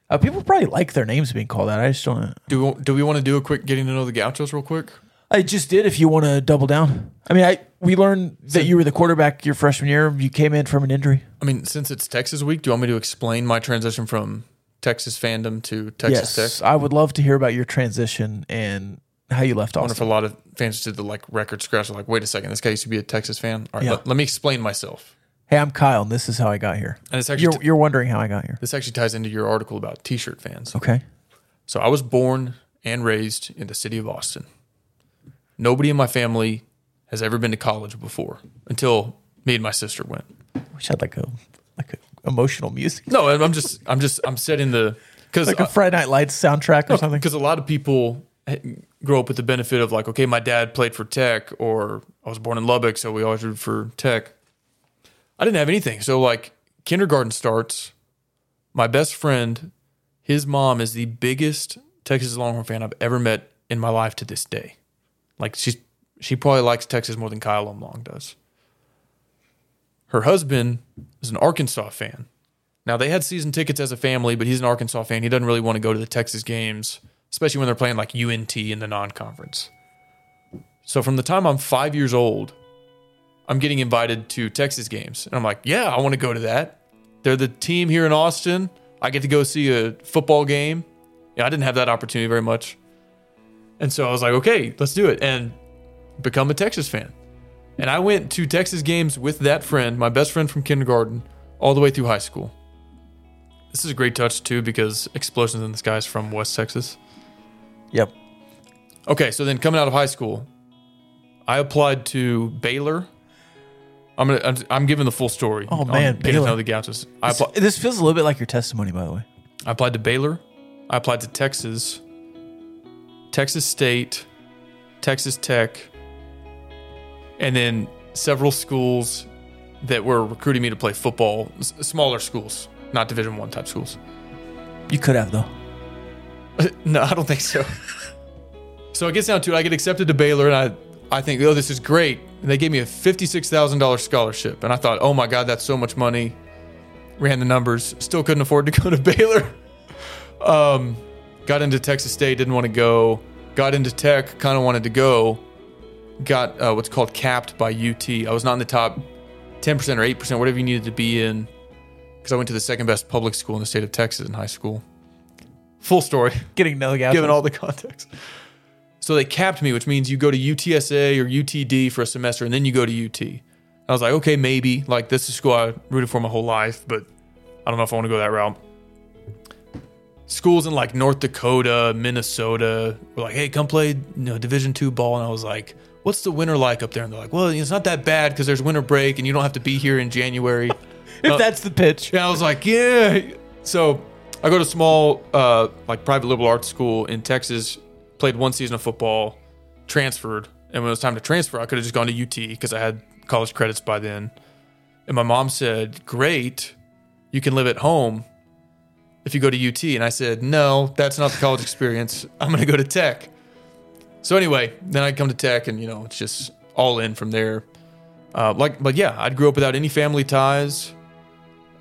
Uh, people probably like their names being called out. I just don't. Do we, do we want to do a quick getting to know the Gauchos real quick? I just did. If you want to double down, I mean, I we learned that you were the quarterback your freshman year. You came in from an injury. I mean, since it's Texas week, do you want me to explain my transition from Texas fandom to Texas yes, Tech? I would love to hear about your transition and how you left I wonder if a lot of fans did the like record scratch. Like, wait a second, this guy used to be a Texas fan. All right, Yeah. let, let me explain myself. Hey, I'm Kyle, and this is how I got here. And it's actually You're, t- you're wondering how I got here. this actually ties into your article about T-shirt fans. Okay. So I was born and raised in the city of Austin. Nobody in my family has ever been to college before until me and my sister went. Wish I had like a like a emotional music, No, I'm just I'm just I'm setting the because like a Friday Night Lights soundtrack or something. because a lot of people grow up with the benefit of like, okay, my dad played for Tech, or I was born in Lubbock, so we always root for Tech. I didn't have anything, so like kindergarten starts. My best friend His mom is the biggest Texas Longhorn fan I've ever met in my life to this day. Like she's she probably likes Texas more than Kyle Umlong does. Her husband is an Arkansas fan. Now they had season tickets as a family, but he's an Arkansas fan. He doesn't really want to go to the Texas games, especially when they're playing like UNT in the non-conference. So from the time I'm five years old, I'm getting invited to Texas games. And I'm like, yeah, I want to go to that. They're the team here in Austin. I get to go see a football game. Yeah, I didn't have that opportunity very much. And so I was like, okay, let's do it and become a Texas fan. And I went to Texas games with that friend, my best friend from kindergarten, all the way through high school. This is a great touch too because Explosions in the Sky is from West Texas. Yep. Okay, so then coming out of high school, I applied to Baylor. I'm gonna. I'm, I'm giving the full story. Oh, man, Baylor. the Gauchos. I, this feels a little bit like your testimony, by the way. I applied to Baylor. I applied to Texas, Texas State, Texas Tech, and then several schools that were recruiting me to play football. s- Smaller schools, not Division One type schools. You could have though. no, I don't think so. so it gets down to it. I get accepted to Baylor, and I, I think, oh, this is great. And they gave me a fifty-six thousand dollars scholarship, and I thought, oh my god, that's so much money. Ran the numbers, still couldn't afford to go to Baylor. Um, got into Texas State, didn't want to go. Got into Tech, kind of wanted to go. Got uh, what's called capped by UT. I was not in the top ten percent or eight percent, whatever you needed to be in, because I went to the second best public school in the state of Texas in high school. Full story Getting no the given all the context. So they capped me, which means you go to UTSA or UTD for a semester and then you go to UT. I was like, okay, maybe. Like, this is school I rooted for my whole life, but I don't know if I want to go that route. Schools in like North Dakota, Minnesota were like, hey, come play you know, Division two ball. And I was like, what's the winter like up there? And they're like, well, it's not that bad because there's winter break and you don't have to be here in January. if that's the pitch. Yeah, I was like, yeah. So I go to a small, uh, like private liberal arts school in Texas. Played one season of football, transferred, and when it was time to transfer, I could have just gone to UT because I had college credits by then. And my mom said, "Great, you can live at home if you go to UT." And I said, "No, that's not the college experience. I'm going to go to Tech." So anyway, then I come to Tech, and you know, it's just all in from there. Uh, like, but yeah, I'd grew up without any family ties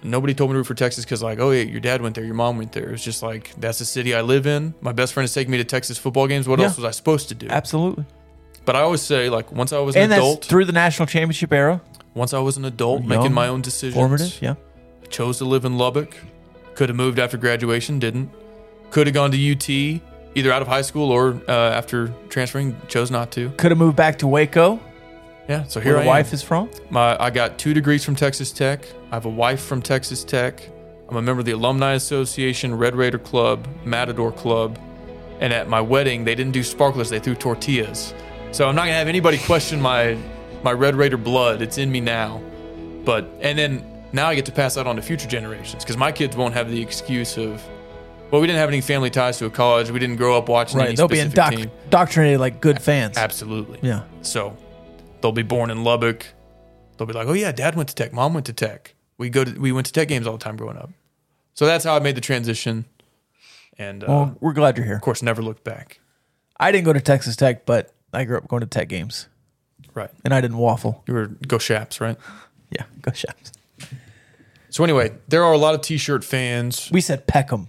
nobody told me to root for Texas because like, oh yeah, your dad went there, your mom went there. It was just like that's the city I live in. My best friend is taking me to Texas football games. What Yeah. else was I supposed to do? Absolutely. But I always say like once I was an And adult, through the national championship era. once I was an adult Young, making my own decisions, Formative. Yeah. chose to live in Lubbock. Could have moved after graduation, didn't. Could have gone to UT either out of high school or uh, after transferring. Chose not to. Could have moved back to Waco, Yeah, so here I wife am. is from. My I got two degrees from Texas Tech. I have a wife from Texas Tech. I'm a member of the Alumni Association, Red Raider Club, Matador Club, and at my wedding they didn't do sparklers; they threw tortillas. So I'm not gonna have anybody question my my Red Raider blood. It's in me now. But and then now I get to pass that on to future generations because my kids won't have the excuse of, well, we didn't have any family ties to a college. We didn't grow up watching any Right. They'll be team. indoctrinated like good fans. Absolutely. Yeah. So they'll be born in Lubbock. They'll be like, "Oh yeah, Dad went to Tech. Mom went to Tech. We go to we went to Tech games all the time growing up." So that's how I made the transition, and uh, Well, we're glad you're here. of course, never looked back. I didn't go to Texas Tech, but I grew up going to Tech games, Right. and I didn't waffle. You were go Shaps, right? Yeah, go Shaps. So anyway, there are a lot of T-shirt fans, We said Peckham.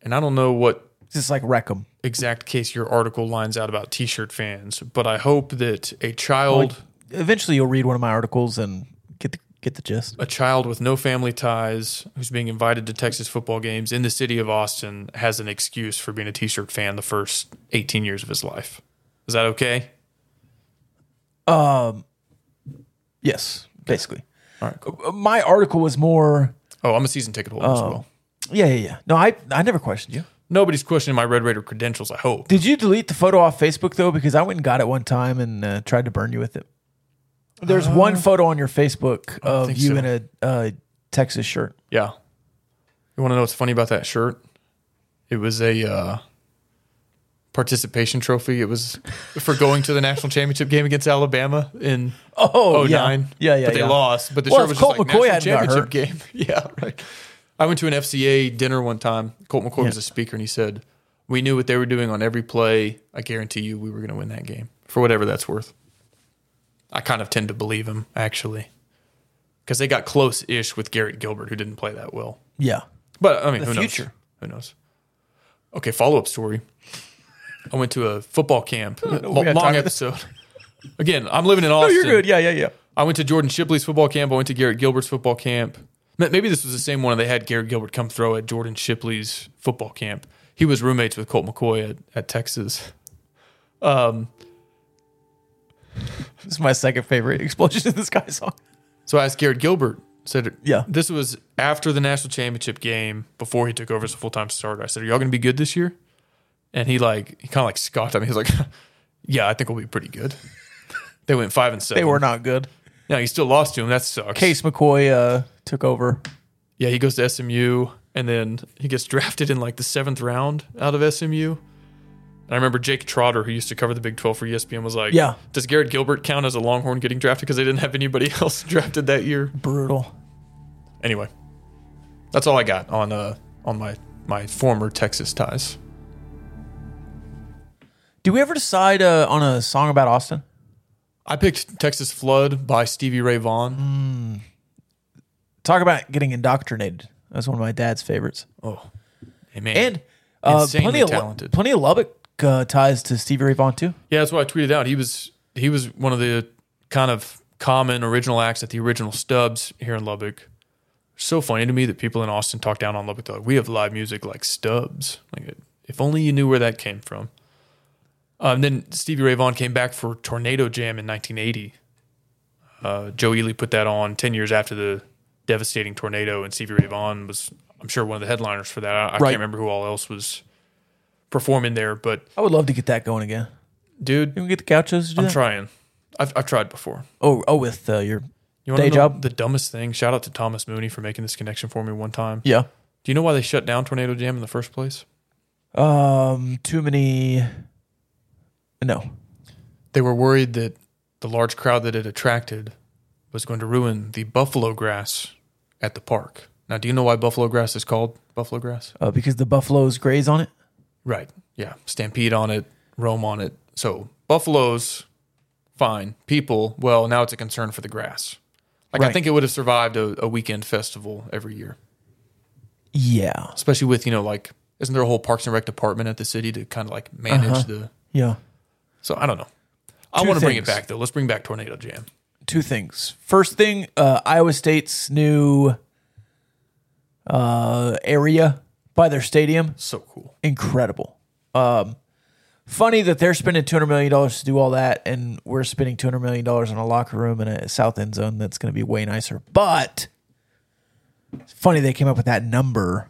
and I don't know what Just like Wreckham. exact case your article lines out about T-shirt fans, but I hope that a child. Eventually, you'll read one of my articles and get the get the gist. a child with no family ties who's being invited to Texas football games in the city of Austin has an excuse for being a t-shirt fan the first 18 years of his life. Is that okay? Um, yes, basically. All right, cool. Uh, My article was more. Oh, I'm a season ticket holder as well. Yeah, yeah, yeah. No, I I never questioned you. Nobody's questioning my Red Raider credentials, I hope. Did you delete the photo off Facebook though? Because I went and got it one time and uh, tried to burn you with it. There's one photo on your Facebook of you so. in a uh, Texas shirt. Yeah. You want to know what's funny about that shirt? It was a uh, participation trophy. It was for going to the national championship game against Alabama in Oh, 09. yeah, yeah, yeah. But they yeah. lost. But the Well, shirt was Colt just like McCoy national championship game. yeah, right. I went to an FCA dinner one time. Colt McCoy was a speaker, and he said, "We knew what they were doing on every play. I guarantee you, we were going to win that game for whatever that's worth." I kind of tend to believe him actually, because they got close-ish with Garrett Gilbert, who didn't play that well. Yeah. But I mean, The who future. knows? Who knows? Okay, follow-up story. I went to a football camp. know Lo- we long episode. Again, I'm living in Oh, Austin. you're good. Yeah, yeah, yeah. I went to Jordan Shipley's football camp. I went to Garrett Gilbert's football camp. Maybe this was the same one they had Garrett Gilbert come throw at Jordan Shipley's football camp. He was roommates with Colt McCoy at, at Texas. Um, This is my second favorite explosion in the sky song. so I asked Garrett Gilbert, said, Yeah. This was after the national championship game, before he took over as a full time starter. I said, Are y'all going to be good this year? And he like, he kind of like scoffed at me. He was like, Yeah, I think we'll be pretty good. They went five and seven. They were not good. Yeah, he still lost to him. That sucks. Case McCoy uh, took over. Yeah, he goes to SMU and then he gets drafted in like the seventh round out of SMU. And I remember Jake Trotter, who used to cover the Big 12 for ESPN, was like, Yeah. Does Garrett Gilbert count as a Longhorn getting drafted because they didn't have anybody else drafted that year? Brutal. Anyway, that's all I got on uh on my my former Texas ties. Did we ever decide uh, on a song about Austin? I picked Texas Flood by Stevie Ray Vaughan. Talk about getting indoctrinated. That's one of my dad's favorites. Oh, hey, man. And uh, plenty of talented. plenty of Lubbock uh, ties to Stevie Ray Vaughan too. Yeah, that's what I tweeted out. He was he was one of the kind of common original acts at the original Stubbs here in Lubbock. So funny to me that people in Austin talk down on Lubbock. They're like, we have live music like Stubbs. Like, if only you knew where that came from. Um, then Stevie Ray Vaughan came back for Tornado Jam in 1980. Uh, Joe Ely put that on 10 years after the devastating tornado, and Stevie Ray Vaughan was, I'm sure, one of the headliners for that. I, I Right. can't remember who all else was performing there, but I would love to get that going again. dude, You can get the couches. to do I'm that? trying. I've, I've tried before. Oh, oh, with uh, your You want Day job? the dumbest thing? Shout out to Thomas Mooney for making this connection for me one time. yeah. Do you know why they shut down Tornado Jam in the first place? Um, too many. No. They were worried that the large crowd that it attracted was going to ruin the buffalo grass at the park. Now, do you know why buffalo grass is called buffalo grass? Uh, because the buffaloes graze on it. Right. Yeah. Stampede on it, roam on it. So, buffaloes, fine. People, well, now it's a concern for the grass. Like, I think it would have survived a, a weekend festival every year. Yeah. especially with you know like isn't there a whole Parks and Rec department at the city to kind of like manage Uh-huh. the Yeah. So I don't know. I Two want to bring it things. back though. Let's bring back Tornado Jam. Two things. First thing, uh, Iowa State's new uh, area by their stadium. So cool. incredible. Um, funny that they're spending two hundred million dollars to do all that, and we're spending two hundred million dollars on a locker room and a south end zone that's going to be way nicer. But it's funny they came up with that number.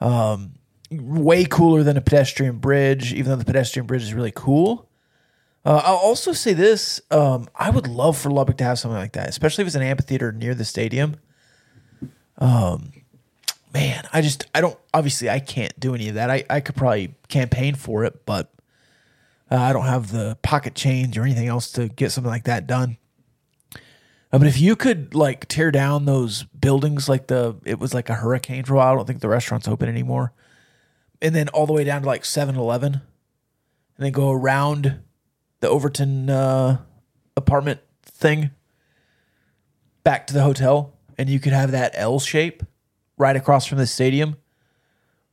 Um, way cooler than a pedestrian bridge, even though the pedestrian bridge is really cool. Uh, I'll also say this: um, I would love for Lubbock to have something like that, especially if it's an amphitheater near the stadium. Um, man, I just I don't obviously I can't do any of that. I, I could probably campaign for it, but uh, I don't have the pocket change or anything else to get something like that done. Uh, but if you could like tear down those buildings like the it was like a hurricane for a while, I don't think the restaurant's open anymore. And then all the way down to like 7-Eleven and then go around the Overton uh, apartment thing back to the hotel and you could have that L shape right across from the stadium,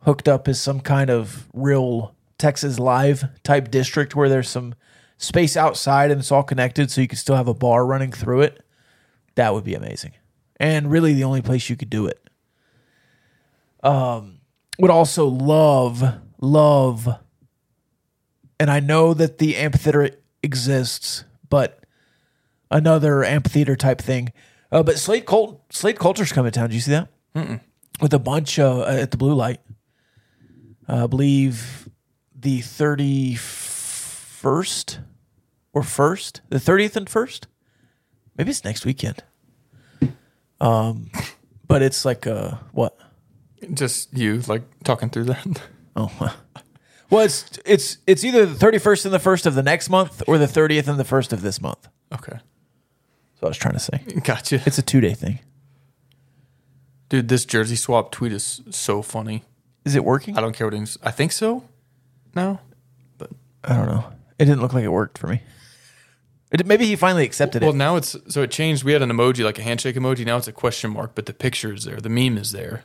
hooked up as some kind of real Texas live type district where there's some space outside and it's all connected so you could still have a bar running through it. That would be amazing. And really the only place you could do it. Um would also love love and I know that the amphitheater exists, but another amphitheater type thing. Uh, but Slade Cult Slade Culture's coming to town. Did you see that? Mm-mm. With a bunch uh, at the Blue Light. Uh, I believe the thirty first or first, the thirtieth and first. Maybe it's next weekend. Um, but it's like uh what? Just you like talking through that. Oh. Well, it's it's it's either the thirty first and the first of the next month or the thirtieth and the first of this month. okay. That's what I was trying to say. Gotcha. It's a two day thing. Dude, this jersey swap tweet is so funny. Is it working? I don't care what it is. I think so. No. But I don't know. It didn't look like it worked for me. It, maybe he finally accepted Well, it. Well, now it's so it changed. We had an emoji like a handshake emoji. Now it's a question mark, but the picture is there. The meme is there,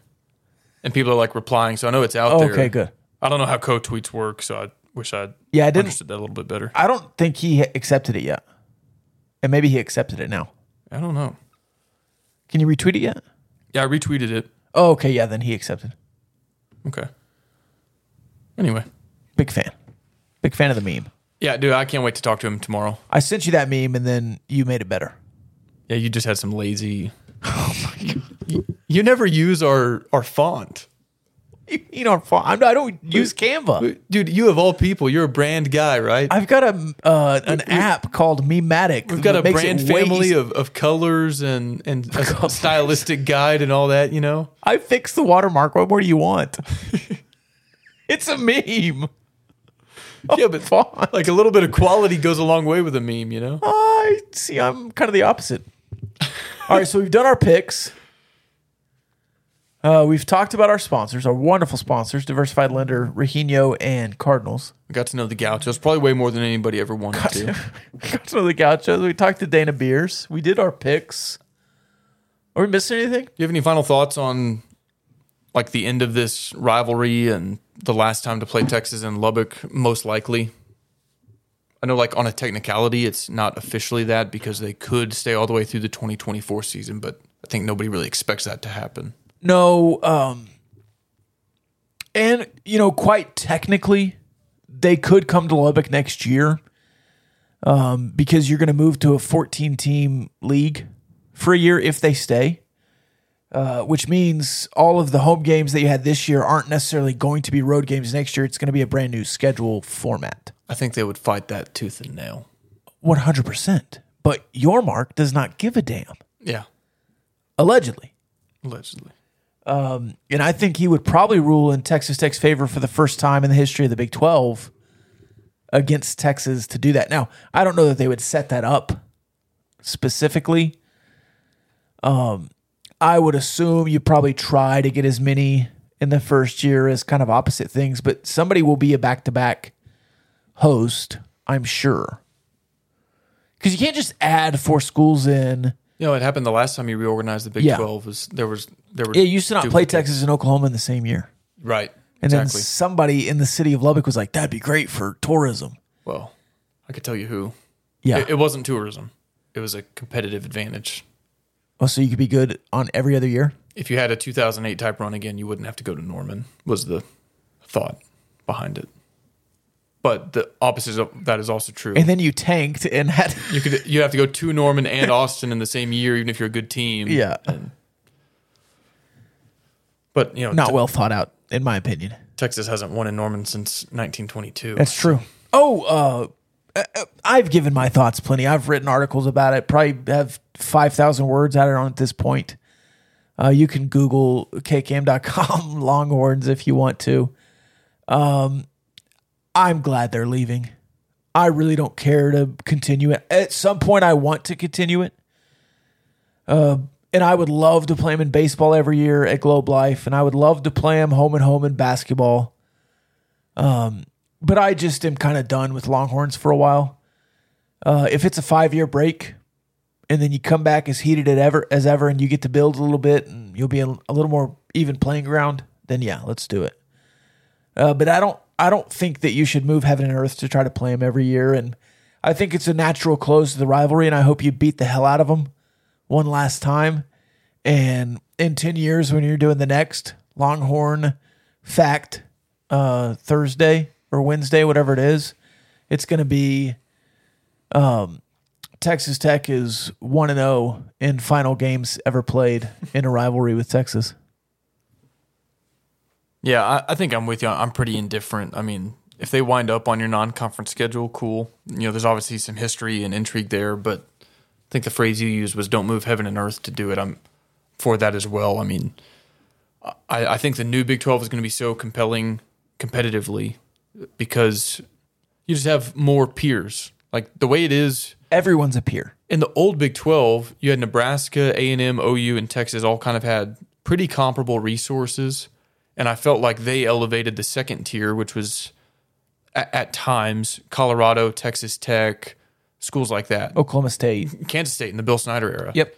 and people are like replying. So I know it's out Oh, there. okay, good. I don't know how code tweets work, so I wish I Yeah, I didn't- understood that a little bit better. I don't think he accepted it yet. And maybe he accepted it now. I don't know. Can you retweet it yet? Yeah, I retweeted it. Oh, okay. Yeah, then he accepted. Okay. Anyway, Big fan. Big fan of the meme. yeah, dude, I can't wait to talk to him tomorrow. I sent you that meme and then you made it better. Yeah, you just had some lazy. Oh my god! You, you never use our our font, You, you know, I'm, I don't use Canva. dude. You of all people, you're a brand guy, right? I've got a uh, an app called Mematic. We've got a that makes it brand family of, of colors and and a stylistic guide and all that. You know, I fixed the watermark. What more do you want? it's a meme. yeah, but Font. like a little bit of quality goes a long way with a meme. You know, I see. I'm kind of the opposite. All right, so we've done our picks. Uh, we've talked about our sponsors, our wonderful sponsors, Diversified Lender, Regino, and Cardinals. we got to know the Gauchos probably way more than anybody ever wanted to. Got to know the Gauchos. We talked to Dana Beers. We did our picks. Are we missing anything? Do you have any final thoughts on like the end of this rivalry and the last time to play Texas and Lubbock most likely? I know like on a technicality it's not officially that because they could stay all the way through the 2024 season, but I think nobody really expects that to happen. No. Um, and, you know, quite technically, they could come to Lubbock next year um, because you're going to move to a 14 team league for a year if they stay, uh, which means all of the home games that you had this year aren't necessarily going to be road games next year. It's going to be a brand new schedule format. I think they would fight that tooth and nail. 100%. But Yormark does not give a damn, Yeah, allegedly. allegedly. And I think he would probably rule in Texas Tech's favor for the first time in the history of the Big 12 against Texas to do that. Now, I don't know that they would set that up specifically. Um, I would assume you probably try to get as many in the first year as kind of opposite things, but somebody will be a back to back host, I'm sure. Because you can't just add four schools in. You know, it happened the last time you reorganized the Big Yeah. 12 was there was there were Yeah, you used to not play. Texas and Oklahoma in the same year. Right. And then somebody in the city of Lubbock was like, that'd be great for tourism. well, I could tell you who. Yeah. It, it wasn't tourism. It was a competitive advantage. oh, so you could be good on every other year? if you had a 2008 type run again, you wouldn't have to go to Norman. Was the thought behind it? But the opposite of that is also true. And then you tanked and had. you could you have to go to Norman and Austin in the same year, even if you're a good team. yeah. And, But you know, Not Te- well thought out, in my opinion. Texas hasn't won in Norman since 1922. That's true. Oh, uh, uh, I've given my thoughts plenty. I've written articles about it. Probably have 5,000 words out on at this point. Uh, you can Google kkm.com Longhorns if you want to. Um, I'm glad they're leaving. I really don't care to continue it. At some point, I want to continue it. Uh, and I would love to play them in baseball every year at Globe Life, and I would love to play them home and home in basketball but I just am kind of done with Longhorns for a while. Uh, if it's a five year break, and then you come back as heated as ever as ever, and you get to build a little bit, and you'll be a, a little more even playing ground, then yeah, let's do it. Uh, but I don't, I don't think that you should move heaven and earth to try to play them every year, and I think it's a natural close to the rivalry, and I hope you beat the hell out of them one last time. And in ten years, when you're doing the next Longhorn fact uh, Thursday or Wednesday, whatever it is, it's going to be um, Texas Tech is 1 and 0 in final games ever played in a rivalry with Texas. Yeah, I, I think I'm with you. I'm pretty indifferent. I mean, if they wind up on your non-conference schedule, cool. You know, there's obviously some history and intrigue there, but I think the phrase you used was "don't move heaven and earth to do it." I'm for that as well. I mean, I, I think the new Big 12 is going to be so compelling competitively because you just have more peers. Like the way it is Everyone's a peer. in the old Big 12, you had Nebraska, A&M, OU, and Texas all kind of had pretty comparable resources, and I felt like they elevated the second tier, which was at, at times Colorado, Texas Tech, schools like that, Oklahoma State. Kansas State in the Bill Snyder era. Yep.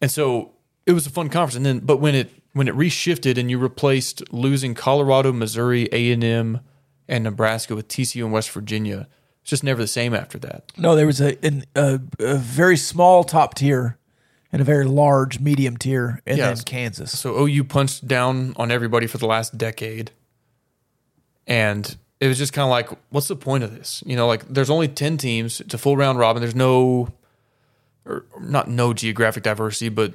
And so it was a fun conference. And then, but when it when it reshifted and you replaced losing Colorado, Missouri, A and M, and Nebraska with TCU and West Virginia, it's just never the same after that. No, there was a an, a, a very small top tier and a very large medium tier, and Yes. then Kansas. So OU punched down on everybody for the last decade, and it was just kind of like, what's the point of this? You know, like there's only ten teams. It's a full round robin. There's no, or not no geographic diversity, but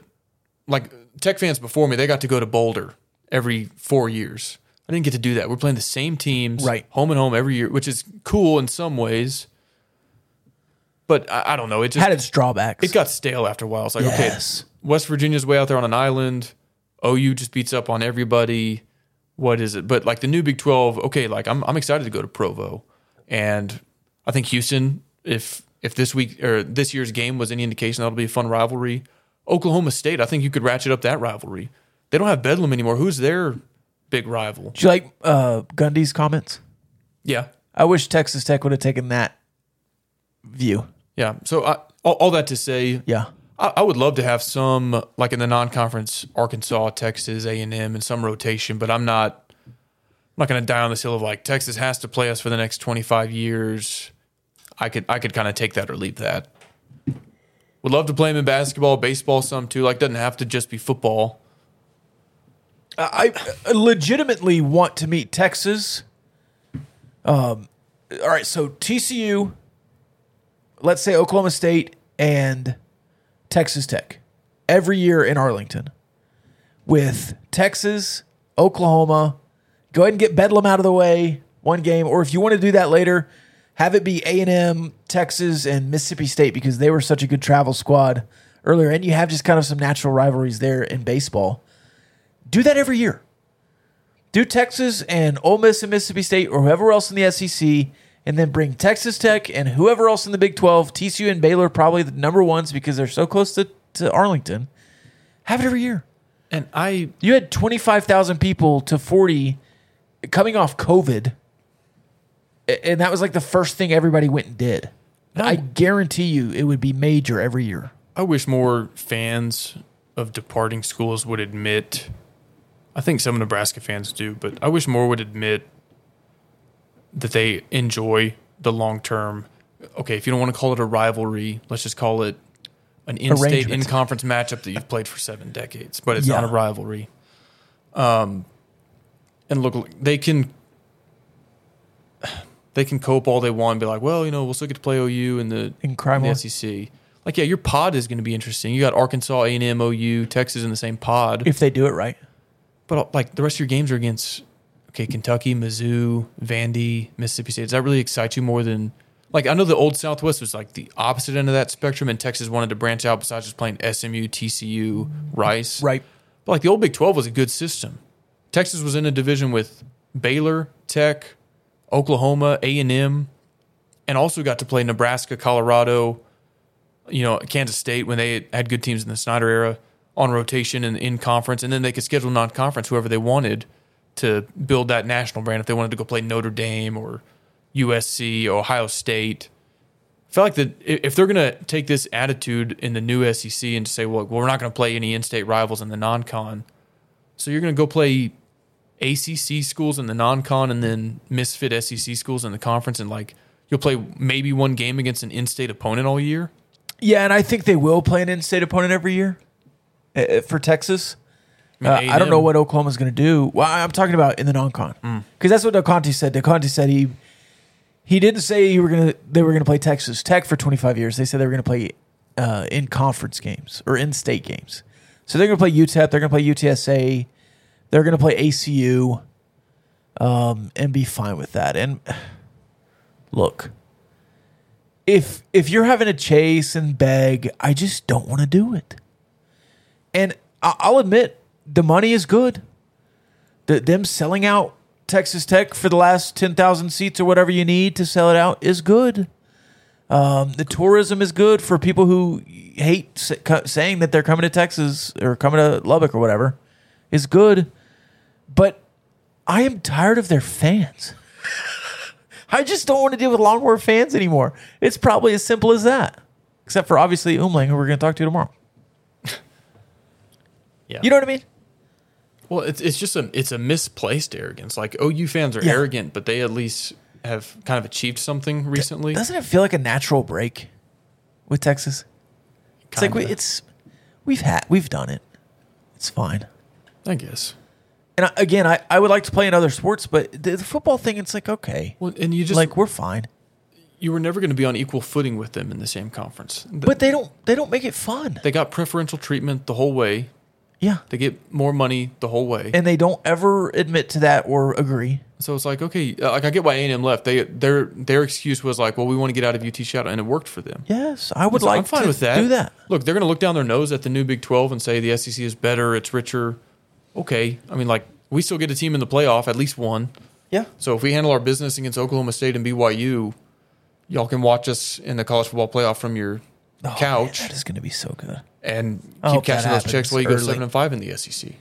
like Tech fans before me, they got to go to Boulder every four years. I didn't get to do that. We're playing the same teams, Right. home and home every year, which is cool in some ways. But I, I don't know. It just Had its drawbacks. it got stale after a while. It's like, Yes. okay, West Virginia's way out there on an island. OU just beats up on everybody. What is it? But like the new Big Twelve, okay, like I'm I'm excited to go to Provo, and I think Houston, if if this week or this year's game was any indication, that'll be a fun rivalry. Oklahoma State, I think you could ratchet up that rivalry. They don't have Bedlam anymore. Who's their big rival? Did you like uh, Gundy's comments? Yeah, I wish Texas Tech would have taken that view. Yeah. So I, all, all that to say, Yeah. I, I would love to have some like in the non-conference Arkansas, Texas, A and M, and some rotation, but I'm not. I'm not going to die on this hill of like Texas has to play us for the next 25 years. I could I could kind of take that or leave that. Would love to play them in basketball, baseball, some too. Like doesn't have to just be football. I I legitimately want to meet Texas. Um, all right, so TCU, let's say Oklahoma State and Texas Tech every year in Arlington with Texas, Oklahoma. Go ahead and get Bedlam out of the way one game, or if you want to do that later, have it be A and M, Texas, and Mississippi State because they were such a good travel squad earlier, and you have just kind of some natural rivalries there in baseball. Do that every year. Do Texas and Ole Miss and Mississippi State or whoever else in the SEC, and then bring Texas Tech and whoever else in the Big 12, TCU and Baylor, probably the number ones because they're so close to, to Arlington. Have it every year. And I You had 25,000 people to 40 coming off COVID, and that was like the first thing everybody went and did. I guarantee you it would be major every year. I wish more fans of departing schools would admit. I think some Nebraska fans do, but I wish more would admit that they enjoy the long term. Okay, if you don't want to call it a rivalry, let's just call it an in-state, in-conference matchup that you've played for seven decades, but it's Yeah. not a rivalry. Um, and look, they can they can cope all they want and be like, well, you know, we'll still get to play OU in the And cry in the. SEC. Like, yeah, your pod is going to be interesting. You got Arkansas, A and M, OU, Texas in the same pod, If they do it right. but like the rest of your games are against okay, Kentucky, Mizzou, Vandy, Mississippi State. Does that really excite you more than like I know the old Southwest was like the opposite end of that spectrum, and Texas wanted to branch out besides just playing SMU, TCU, Rice, Right. But like the old Big Twelve was a good system. Texas was in a division with Baylor, Tech, Oklahoma, A and M, and also got to play Nebraska, Colorado, you know, Kansas State when they had good teams in the Snyder era on rotation and in conference, and then they could schedule non-conference whoever they wanted to build that national brand. If they wanted to go play Notre Dame or USC, Ohio State, I feel like that if they're going to take this attitude in the new SEC and say, well, we're not going to play any in-state rivals in the non-con, so you're going to go play ACC schools in the non-con and then misfit SEC schools in the conference, and like you'll play maybe one game against an in-state opponent all year. Yeah, and I think they will play an in-state opponent every year uh, for Texas. Mean, Uh, I don't know what Oklahoma's going to do. Well, I'm talking about in the non-con because that's what Del Conte said. Del Conte said he he didn't say you were going to they were going to play Texas Tech for 25 years. They said they were going to play uh, in conference games or in-state games. So they're going to play UTEP. They're going to play UTSA. They're going to play ACU, um, and be fine with that. And look, if if you're having to chase and beg, I just don't want to do it. And I- I'll admit, the money is good. The, them selling out Texas Tech for the last ten thousand seats or whatever you need to sell it out is good. Um, the tourism is good for people who hate sa- saying that they're coming to Texas or coming to Lubbock or whatever. is good, but I am tired of their fans. I just don't want to deal with Longhorn fans anymore. It's probably as simple as that. Except for obviously Umling, who we're going to talk to tomorrow. Yeah. You know what I mean? Well, it's it's just a it's a misplaced arrogance. Like OU fans are Yeah. arrogant, but they at least have kind of achieved something recently. Doesn't it feel like a natural break with Texas? It's like we, it's we've had we've done it. It's fine. I guess. And I, again, I, I would like to play in other sports, but the, the football thing, it's like okay, Well, and you just like we're fine. you were never going to be on equal footing with them in the same conference. Th- But they don't they don't make it fun. they got preferential treatment the whole way. Yeah, They get more money the whole way. and they don't ever admit to that or agree. so it's like okay, uh, like I get why A and M left. They their their excuse was like, well, we want to get out of UT Shadow, and it worked for them. Yes, I would So like I'm fine to with that. do that. Look, they're going to look down their nose at the new Big 12 and say the SEC is better, it's richer. Okay. I mean, like, we still get a team in the playoff, at least one. Yeah, So if we handle our business against Oklahoma State and BYU, y'all can watch us in the college football playoff from your Oh, man, couch that is going to be so good. and I keep hope that cashing those happens checks while you go early. seven and five in the SEC.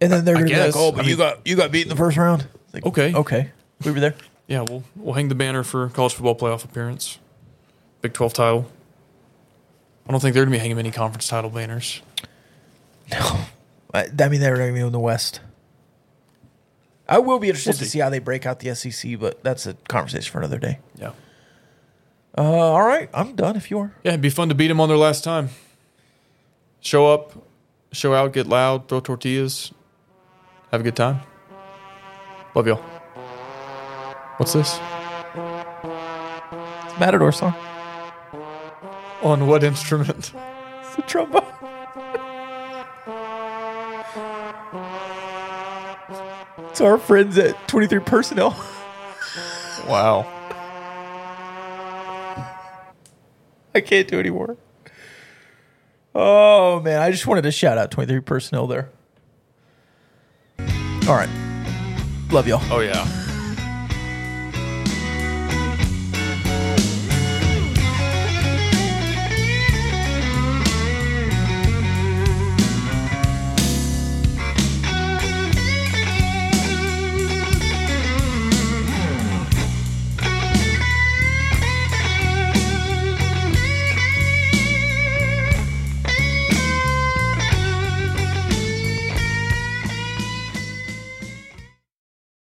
And then they're I going to be like, "Oh, but I you mean- got you got beat in the first round." It's like, Okay. okay, we were there. Yeah, we'll we'll hang the banner for college football playoff appearance, Big 12 title. I don't think they're going to be hanging any conference title banners. I, I mean, they're going to be in the West. I will be interested We'll to see. see how they break out the SEC, but that's a conversation for another day. Yeah. Uh, all right, I'm done. If you are, Yeah, it'd be fun to beat them on their last time. Show up, show out, get loud, throw tortillas, have a good time. Love y'all. What's this? it's a Matador song. On what instrument? It's the trombone. it's our friends at 23 Personnel. Wow. I can't do anymore. Oh man, I just wanted to shout out 23 Personnel there. All right, love y'all. Oh yeah.